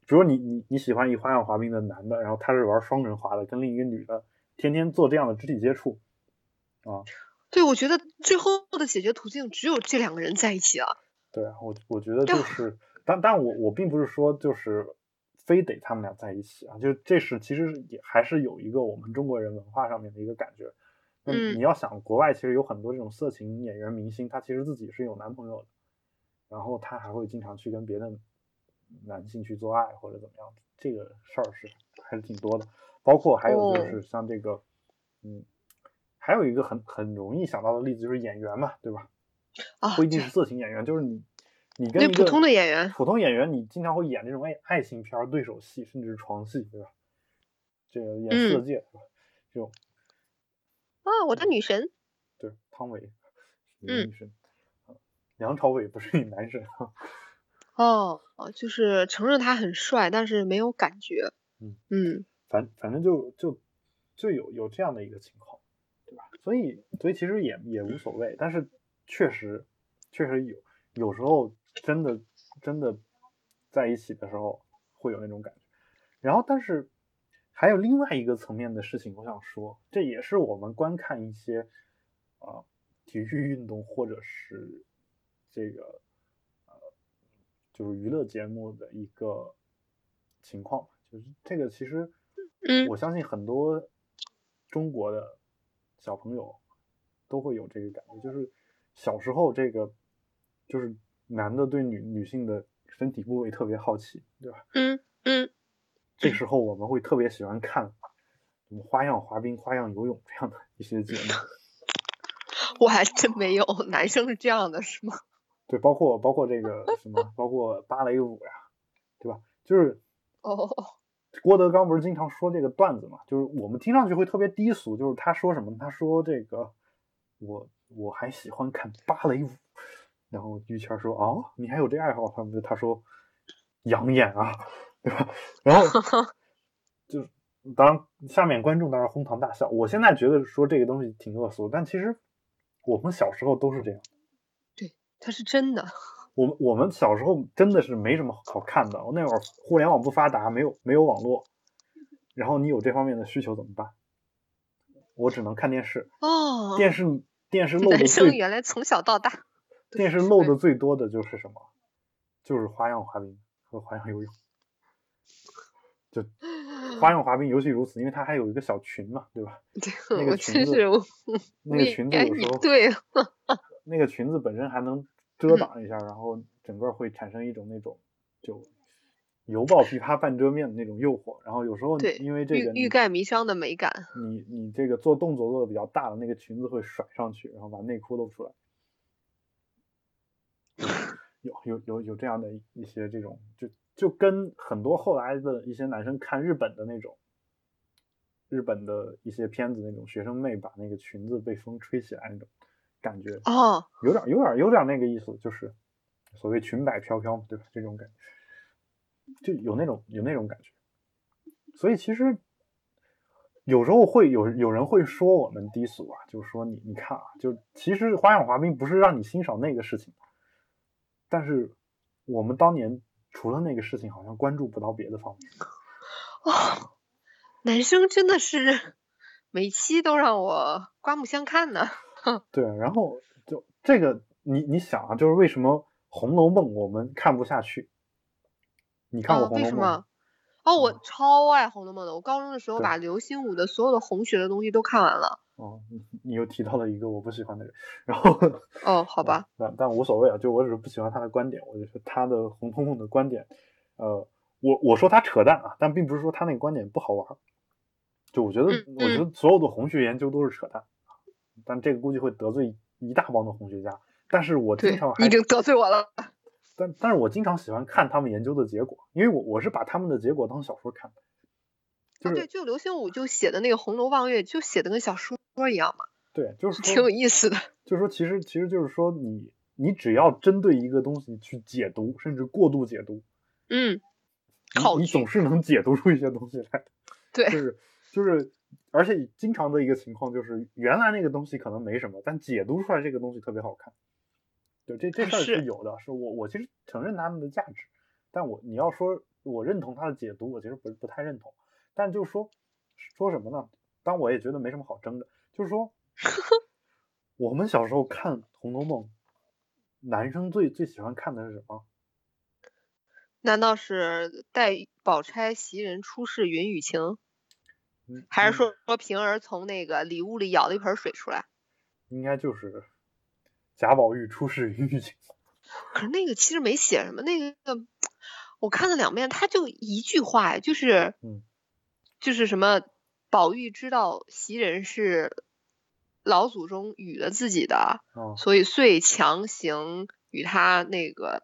比如你你你喜欢一花样滑冰的男的，然后他是玩双人滑的，跟另一个女的天天做这样的肢体接触啊。对，我觉得最后的解决途径只有这两个人在一起啊。对啊，我我觉得就是，但但我我并不是说就是非得他们俩在一起啊，就这是其实也还是有一个我们中国人文化上面的一个感觉。嗯。你要想国外其实有很多这种色情演员明星，他其实自己是有男朋友的，然后他还会经常去跟别的男性去做爱或者怎么样，这个事儿是还是挺多的。包括还有就是像这个，嗯。还有一个很很容易想到的例子就是演员嘛，对吧？啊，不一定是色情演员，就是你，你跟一个普通的演员，普通演员，你经常会演这种爱爱情片、对手戏，甚至是床戏，对吧？这个演色戒，是吧？这种啊，我的女神，对，汤唯，女神，梁朝伟不是你男神哦哦，就是承认他很帅，但是没有感觉，嗯嗯，反反正就就就有有这样的一个情况。对吧？所以，所以其实也也无所谓，但是确实，确实有有时候真的真的在一起的时候会有那种感觉。然后，但是还有另外一个层面的事情，我想说，这也是我们观看一些啊体育运动或者是这个呃就是娱乐节目的一个情况，就是这个其实，我相信很多中国的。小朋友都会有这个感觉，就是小时候这个就是男的对女女性的身体部位特别好奇，对吧？嗯嗯。这时候我们会特别喜欢看什么花样滑冰、花样游泳这样的一些节目。我还真没有，男生是这样的，是吗？对，包括包括这个什么，包括芭蕾舞呀，对吧？就是哦。郭德纲不是经常说这个段子嘛？就是我们听上去会特别低俗，就是他说什么？他说这个我我还喜欢看芭蕾舞，然后于谦说哦，你还有这爱好？他们就他说养眼啊，对吧？然后 就当然下面观众当然哄堂大笑。我现在觉得说这个东西挺恶俗，但其实我们小时候都是这样。对，他是真的。我们我们小时候真的是没什么好看的。我那会儿互联网不发达，没有没有网络，然后你有这方面的需求怎么办？我只能看电视。哦。电视电视漏的最原来从小到大，电视漏的最多的就是什么？就是花样滑冰和花样游泳。就花样滑冰尤其如此，因为它还有一个小群嘛，对吧？那个裙子，那个裙子有时候对，那个裙子本身还能。遮挡一下，然后整个会产生一种那种就犹抱琵琶半遮面的那种诱惑。然后有时候因为这个欲盖弥彰的美感，你你这个做动作做的比较大的那个裙子会甩上去，然后把内裤露出来。有有有有这样的一些这种，就就跟很多后来的一些男生看日本的那种日本的一些片子那种学生妹把那个裙子被风吹起来那种。感觉哦，有点有点有点那个意思，就是所谓裙摆飘飘嘛，对吧？这种感觉就有那种有那种感觉，所以其实有时候会有有人会说我们低俗啊，就是说你你看啊，就其实花样滑冰不是让你欣赏那个事情，但是我们当年除了那个事情，好像关注不到别的方面。哦，男生真的是每期都让我刮目相看呢。对，然后就这个，你你想啊，就是为什么《红楼梦》我们看不下去？你看过《红楼梦》？吗哦，我超爱《红楼梦》的。我高中的时候把刘心武的所有的红学的东西都看完了。哦，你你又提到了一个我不喜欢的人，然后哦，好吧，但但无所谓啊，就我只是不喜欢他的观点，我就说他的《红楼梦》的观点，呃，我我说他扯淡啊，但并不是说他那个观点不好玩，就我觉得我觉得所有的红学研究都是扯淡。但这个估计会得罪一大帮的红学家，但是我经常已经得罪我了。但但是我经常喜欢看他们研究的结果，因为我我是把他们的结果当小说看的。就啊，对，就刘心武就写的那个《红楼望月》，就写的跟小说一样嘛，对，就是 挺有，意思的。就是说，其实其实就是说你你只要针对一个东西去解读，甚至过度解读，嗯，你你总是能解读出一些东西来。对就，是就是，而且经常的一个情况就是，原来那个东西可能没什么，但解读出来这个东西特别好看。对，这这事儿是是有的，是我我其实承认他们的价值，但我你要说我认同他的解读，我其实不不太认同。但就是说说什么呢？当我也觉得没什么好争的，就是说 我们小时候看《红楼梦》，男生最最喜欢看的是什么？难道是带宝钗袭人出世云雨情，嗯还是嗯说说平儿从那个里屋里舀了一盆水出来？应该就是贾宝玉出世云雨情。可是那个其实没写什么，那个我看了两遍，他就一句话呀，就是嗯就是什么宝玉知道袭人是老祖宗与了自己的，啊所以遂强行与他那个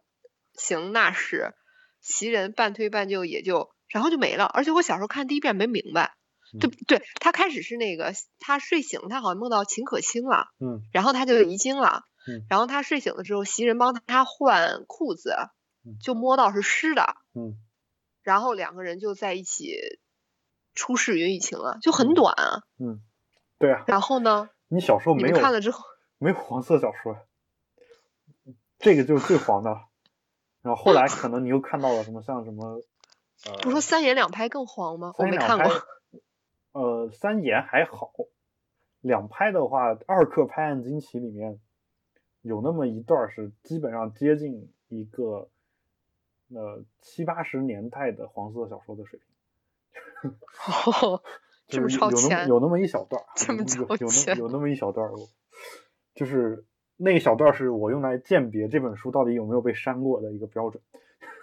行那事，袭人半推半就也就然后就没了。而且我小时候看第一遍没明白，就嗯对他开始是那个他睡醒，他好像梦到秦可卿了。嗯然后他就遗精了。嗯然后他睡醒了之后，袭人帮他换裤子嗯，就摸到是湿的，嗯然后两个人就在一起出世云雨情了，就很嗯短啊。嗯，对啊，然后呢，你小时候没有看了之后，没有黄色小说，这个就是最黄的。然后后来可能你又看到了什么像什么，呃，不是说三言两拍更黄吗？我没看过。，呃，三言还好，两拍的话，《二刻拍案惊奇》里面有那么一段是基本上接近一个呃七八十年代的黄色小说的水平。这么就是有有那么超前，有那么一小段，这么有有有超前那有那么一小段，我就是那一小段是我用来鉴别这本书到底有没有被删过的一个标准，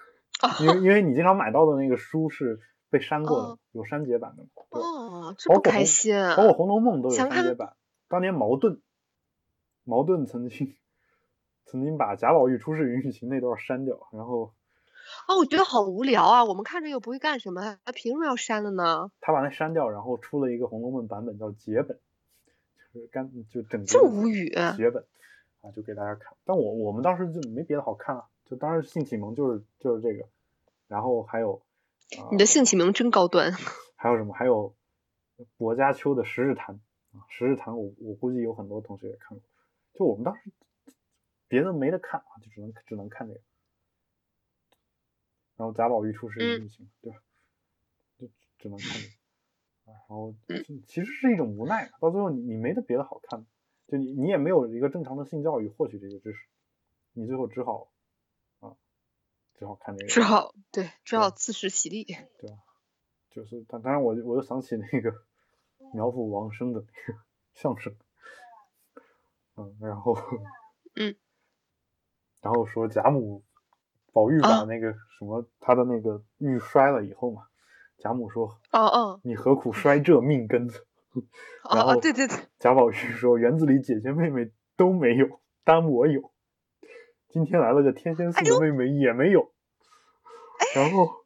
因为因为你经常买到的那个书是被删过的哦，有删节版的嘛，对，哦，这不开心啊！包括《红楼梦》都有删节版。当年茅盾，茅盾曾经曾经把贾宝玉出世云雨情那段删掉，然后哦，我觉得好无聊啊！我们看着又不会干什么，他凭什么要删了呢？他把那删掉，然后出了一个《红楼梦》版本叫节本，就是干就整这个无语。节本啊，就给大家看。但我我们当时就没别的好看啊，就当时性启蒙就是就是这个，然后还有啊、你的性启蒙真高端。还有什么？还有薄伽丘的《十日谈》啊，《十日谈》我我估计有很多同学也看过。就我们当时别的没得看啊，就只能只能看这个。然后贾宝玉出世云雨情，对吧？就只能看这个。啊，然后其实是一种无奈，到最后你你没得别的好看，就你你也没有一个正常的性教育获取这些知识，你最后只好啊，只好看这个。只好对，只好对自食其力。就是，当当然我我又想起那个苗阜王声的那个相声，嗯，然后嗯，然后说贾母宝玉把啊那个什么他的那个玉摔了以后嘛，贾母说哦哦你何苦摔这命根子？然哦哦，后对对对，贾宝玉说园子里姐姐妹妹都没有，单我有。今天来了个天仙哎寺的妹妹也没有，然后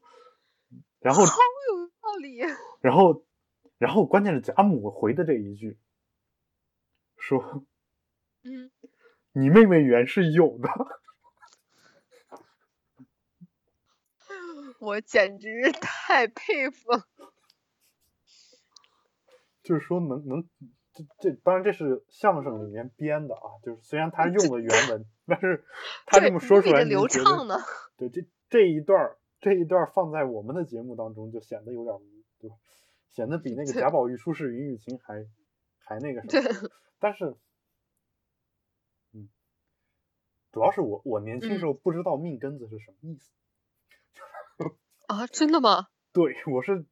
然后好有道理。然后，然后关键是贾母回的这一句，说嗯，你妹妹原是有的，我简直太佩服了。就是说能能这这当然这是相声里面编的啊，就是虽然他用了原文，但是 他这么说出来，无比的流畅呢。对这这一段儿这一段放在我们的节目当中就显得有点无，对吧？显得比那个贾宝玉出世云雨情还还那个什么。但是，嗯，主要是我我年轻时候不知道命根子是什么意思。啊，真的吗？对我是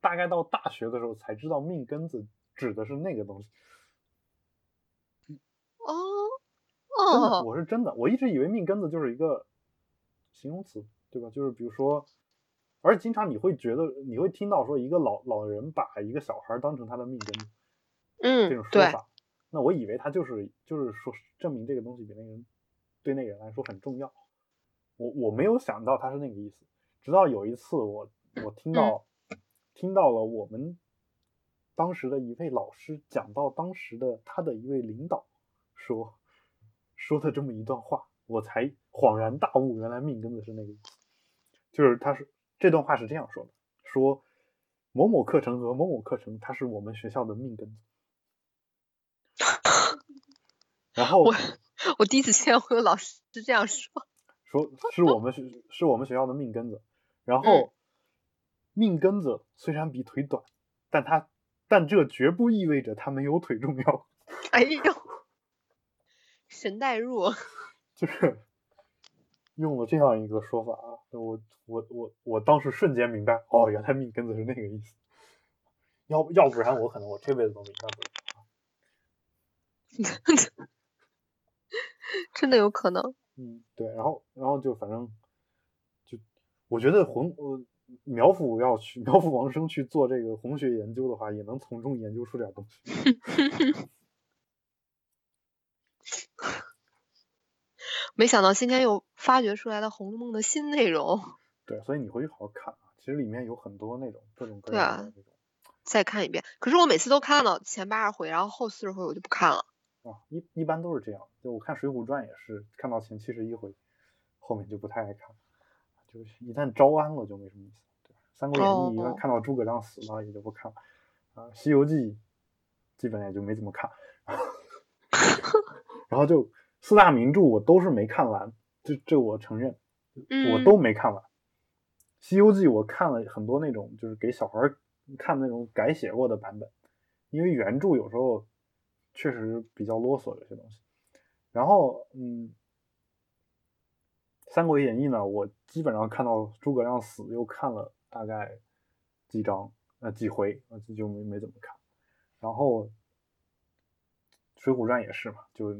大概到大学的时候才知道命根子指的是那个东西。哦，哦，我是真的，我一直以为命根子就是一个形容词，对吧？就是比如说，而且经常你会觉得，你会听到说一个老老人把一个小孩当成他的命根嗯这种说法，那我以为他就是就是说证明这个东西比那个人对那个人来说很重要。我我没有想到他是那个意思，直到有一次我我听到、听到了我们当时的一位老师讲到当时的他的一位领导说说的这么一段话，我才恍然大悟，原来命根子是那个意思。就是他是这段话是这样说的：说某某课程和某某课程，它是我们学校的命根子。然后我我第一次见我有老师这样说。说是我们学是我们学校的命根子，然后命根子虽然比腿短，但他但这绝不意味着他没有腿重要。哎呦，神代入，就是用了这样一个说法啊，我我我我当时瞬间明白，哦，原来命根子是那个意思。要要不然我可能我这辈子都明白不了。真的有可能。嗯，对，然后然后就反正就我觉得红呃苗阜要去苗阜王生去做这个红学研究的话，也能从中研究出点东西。没想到今天又发掘出来了《红楼梦》的新内容。对，所以你回去好好看啊，其实里面有很多那种各种各样的那种。再看一遍，可是我每次都看到前八十回，然后后四十回我就不看了。啊，一一般都是这样。就我看《水浒传》也是看到前七十一回，后面就不太爱看。就是一旦招安了就没什么意思。对，《三国演义》一般看到诸葛亮死了也就不看了。啊，《西游记》基本也就没怎么看。然后就四大名著我都是没看完，这这我承认，我都没看完。《西游记》我看了很多那种就是给小孩看那种改写过的版本，因为原著有时候。确实比较啰嗦，有些东西。然后，嗯，《三国演义》呢，我基本上看到诸葛亮死，又看了大概几章，呃，几回，呃，就没没怎么看。然后，《水浒传》也是嘛，就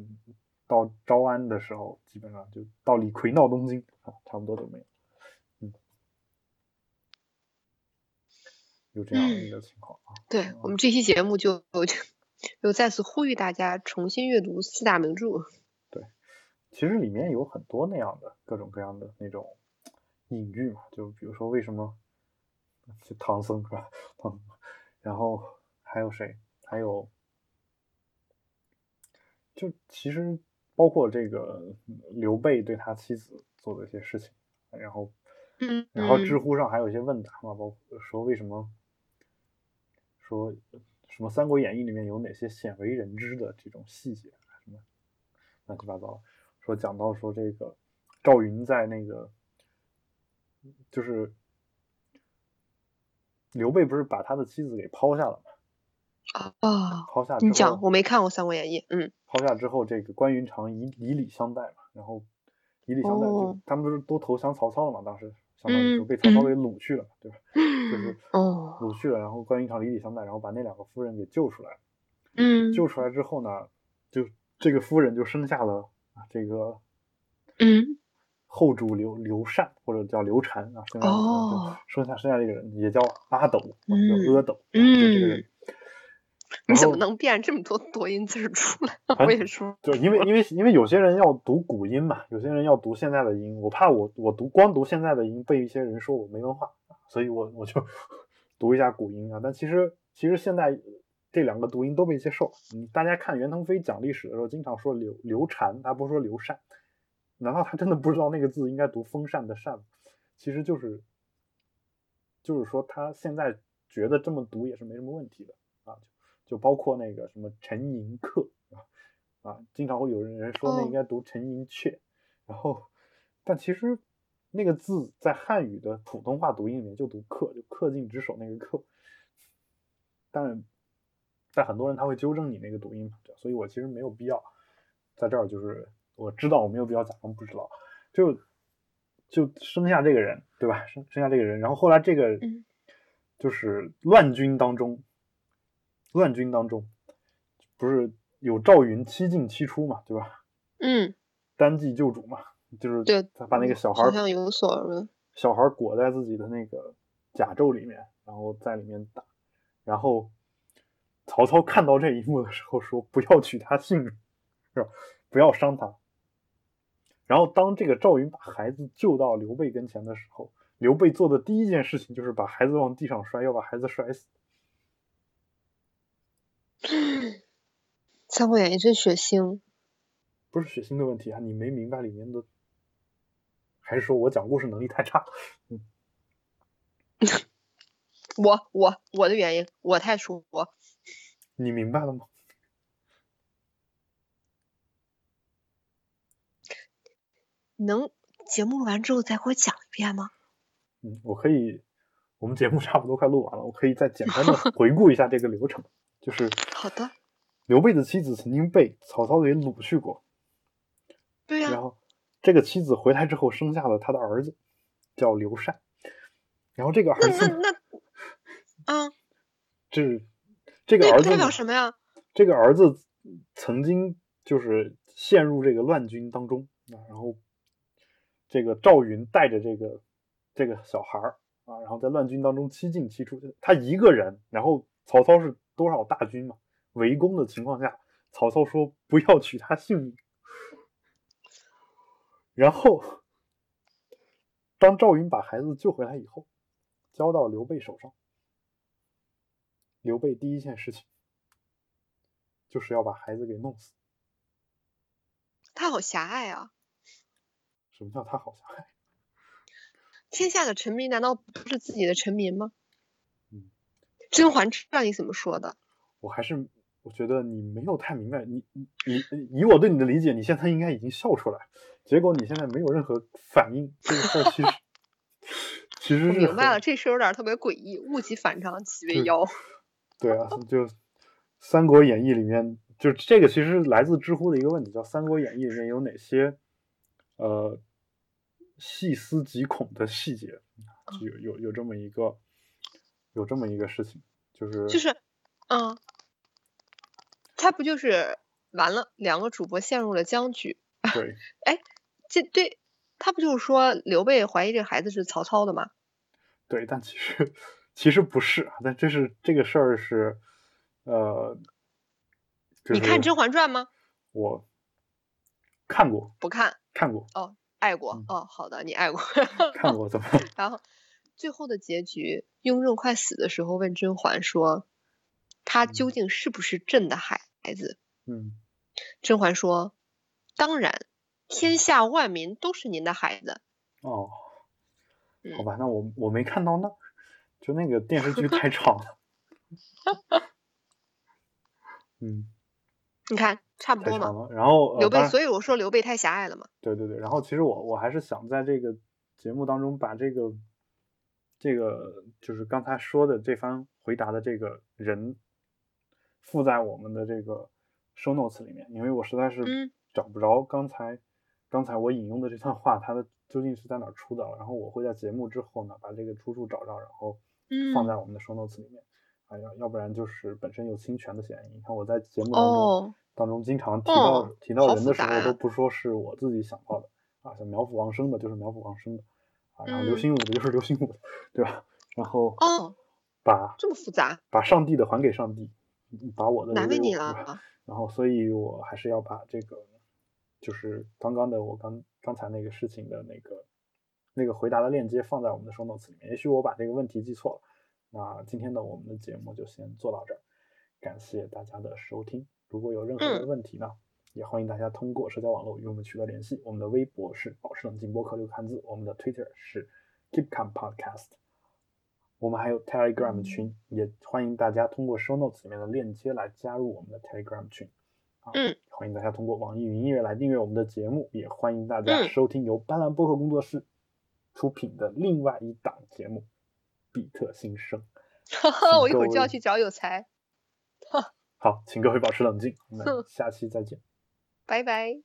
到招安的时候，基本上就到李逵闹东京啊，差不多都没有。嗯，有这样的一个情况啊。对我们这期节目就就。又再次呼吁大家重新阅读四大名著。对，其实里面有很多那样的各种各样的那种隐喻嘛，就比如说为什么唐僧是吧？唐，然后还有谁？还有，就其实包括这个刘备对他妻子做的一些事情，然后，嗯，然后知乎上还有一些问答嘛，包括说为什么说。什么《三国演义》里面有哪些鲜为人知的这种细节？什么乱七八糟？说讲到说这个赵云在那个，就是刘备不是把他的妻子给抛下了吗？啊，抛下。你讲，我没看过《三国演义》。嗯。抛下之后，这个关云长以以礼相待嘛，然后以礼相待，就他们不是都投降曹操了嘛？当时。相当于就被曹操给掳去了，对吧？就是掳去了，然后关云长以礼相待，然后把那两个夫人给救出来。嗯，救出来之后呢，就这个夫人就生下了这个嗯后主刘刘禅或者叫刘禅啊，生下生下生下这个人也叫阿斗，叫阿斗，就这个人。你怎么能变这么多多音字出来？我也说，就因为因为因为有些人要读古音嘛，有些人要读现在的音，我怕我我读光读现在的音被一些人说我没文化，所以我我就 读一下古音啊。但其实其实现在这两个读音都被接受。嗯，大家看袁腾飞讲历史的时候，经常说刘刘禅，他不说刘禅，难道他真的不知道那个字应该读风扇的扇？其实就是就是说他现在觉得这么读也是没什么问题的啊。就包括那个什么陈寅恪啊啊，经常会有人说那应该读陈寅恪，然后但其实那个字在汉语的普通话读音里面就读恪，就恪尽职守那个恪。但但很多人他会纠正你那个读音嘛，所以我其实没有必要在这儿，就是我知道我没有必要假装不知道，就就生下这个人对吧？生生下这个人，然后后来这个就是乱军当中。乱军当中，不是有赵云七进七出嘛，对吧？嗯，单骑救主嘛，就是对，他把那个小孩好像有所闻小孩裹在自己的那个甲胄里面，然后在里面打。然后曹操看到这一幕的时候说：“不要取他性命，是吧？不要伤他。”然后当这个赵云把孩子救到刘备跟前的时候，刘备做的第一件事情就是把孩子往地上摔，要把孩子摔死。《三国演义》真血腥。不是血腥的问题啊，你没明白里面的，还是说我讲故事能力太差？嗯，我我我的原因，我太舒服。你明白了吗？能节目录完之后再给我讲一遍吗？嗯，我可以，我们节目差不多快录完了，我可以再简单的 回顾一下这个流程。就是好的。刘备的妻子曾经被曹操给掳去过，对呀、然后这个妻子回来之后生下了他的儿子，叫刘禅。然后这个儿那那子，那，啊，这这个儿子代表什么呀？这个儿子曾经就是陷入这个乱军当中啊，然后这个赵云带着这个这个小孩儿啊，然后在乱军当中七进七出，他一个人，然后曹操是多少大军嘛，围攻的情况下，曹操说不要取他性命，然后当赵云把孩子救回来以后，交到刘备手上，刘备第一件事情。就是要把孩子给弄死。他好狭隘啊！什么叫他好狭隘？天下的臣民难道不是自己的臣民吗？嗯，《甄嬛传》你怎么说的？我还是我觉得你没有太明白，你你你以我对你的理解，你现在应该已经笑出来，结果你现在没有任何反应，这个事儿其实其实我明白了，这事儿有点特别诡异，物极反常，其为妖。对啊，就《三国演义》里面，就这个其实来自知乎的一个问题，叫《三国演义》里面有哪些呃细思极恐的细节？就有有有这么一个有这么一个事情，就是就是，嗯，他不就是完了，两个主播陷入了僵局。对这对他不就是说刘备怀疑这孩子是曹操的吗？对，但其实其实不是啊，但这是这个事儿是呃，就是你看《甄嬛传》吗？我看过不看，看过哦，爱过嗯。哦，好的，你爱过。看过，怎么 然后最后的结局，雍正快死的时候问甄嬛说：“他究竟是不是朕的孩子嗯？”甄嬛说：“当然，天下万民都是您的孩子。哦。嗯好吧，那我我没看到那，就那个电视剧太 长了。嗯，” 你看，差不多嘛。然后、呃、刘备，所以我说刘备太狭隘了嘛。对对对，然后其实我我还是想在这个节目当中把这个这个就是刚才说的这番回答的这个人附在我们的这个 show notes 里面，因为我实在是嗯找不着刚才、刚才我引用的这段话，它的究竟是在哪儿出的，然后我会在节目之后呢把这个出处找着，然后嗯放在我们的 show notes 里面。啊，要要不然就是本身有侵权的嫌疑。你看我在节目当中、哦当中经常提到、哦提到人的时候，都不说是我自己想到的啊，像苗阜王生的就是苗阜王生的啊，然后刘嗯心武的就是刘心武的，对吧？然后哦，把这么复杂，把上帝的还给上帝，嗯把我的难为你留给我，对吧？了。然后，所以我还是要把这个，就是刚刚的我刚刚才那个事情的那个那个回答的链接放在我们的 show notes 里面。也许我把这个问题记错了。那今天的我们的节目就先做到这儿，感谢大家的收听。如果有任何的嗯问题呢，也欢迎大家通过社交网络与我们取得联系。我们的微博是保持冷静播客六汉字，我们的 Twitter 是 Keep Calm Podcast。我们还有 Telegram 群，也欢迎大家通过 Show Notes 里面的链接来加入我们的 Telegram 群。啊，嗯，欢迎大家通过网易云音乐来订阅我们的节目，也欢迎大家嗯收听由斑斓播客工作室出品的另外一档节目《比特新生》。哈哈，我一会儿就要去找有才。好，请各位保持冷静，我们下期再见。拜拜。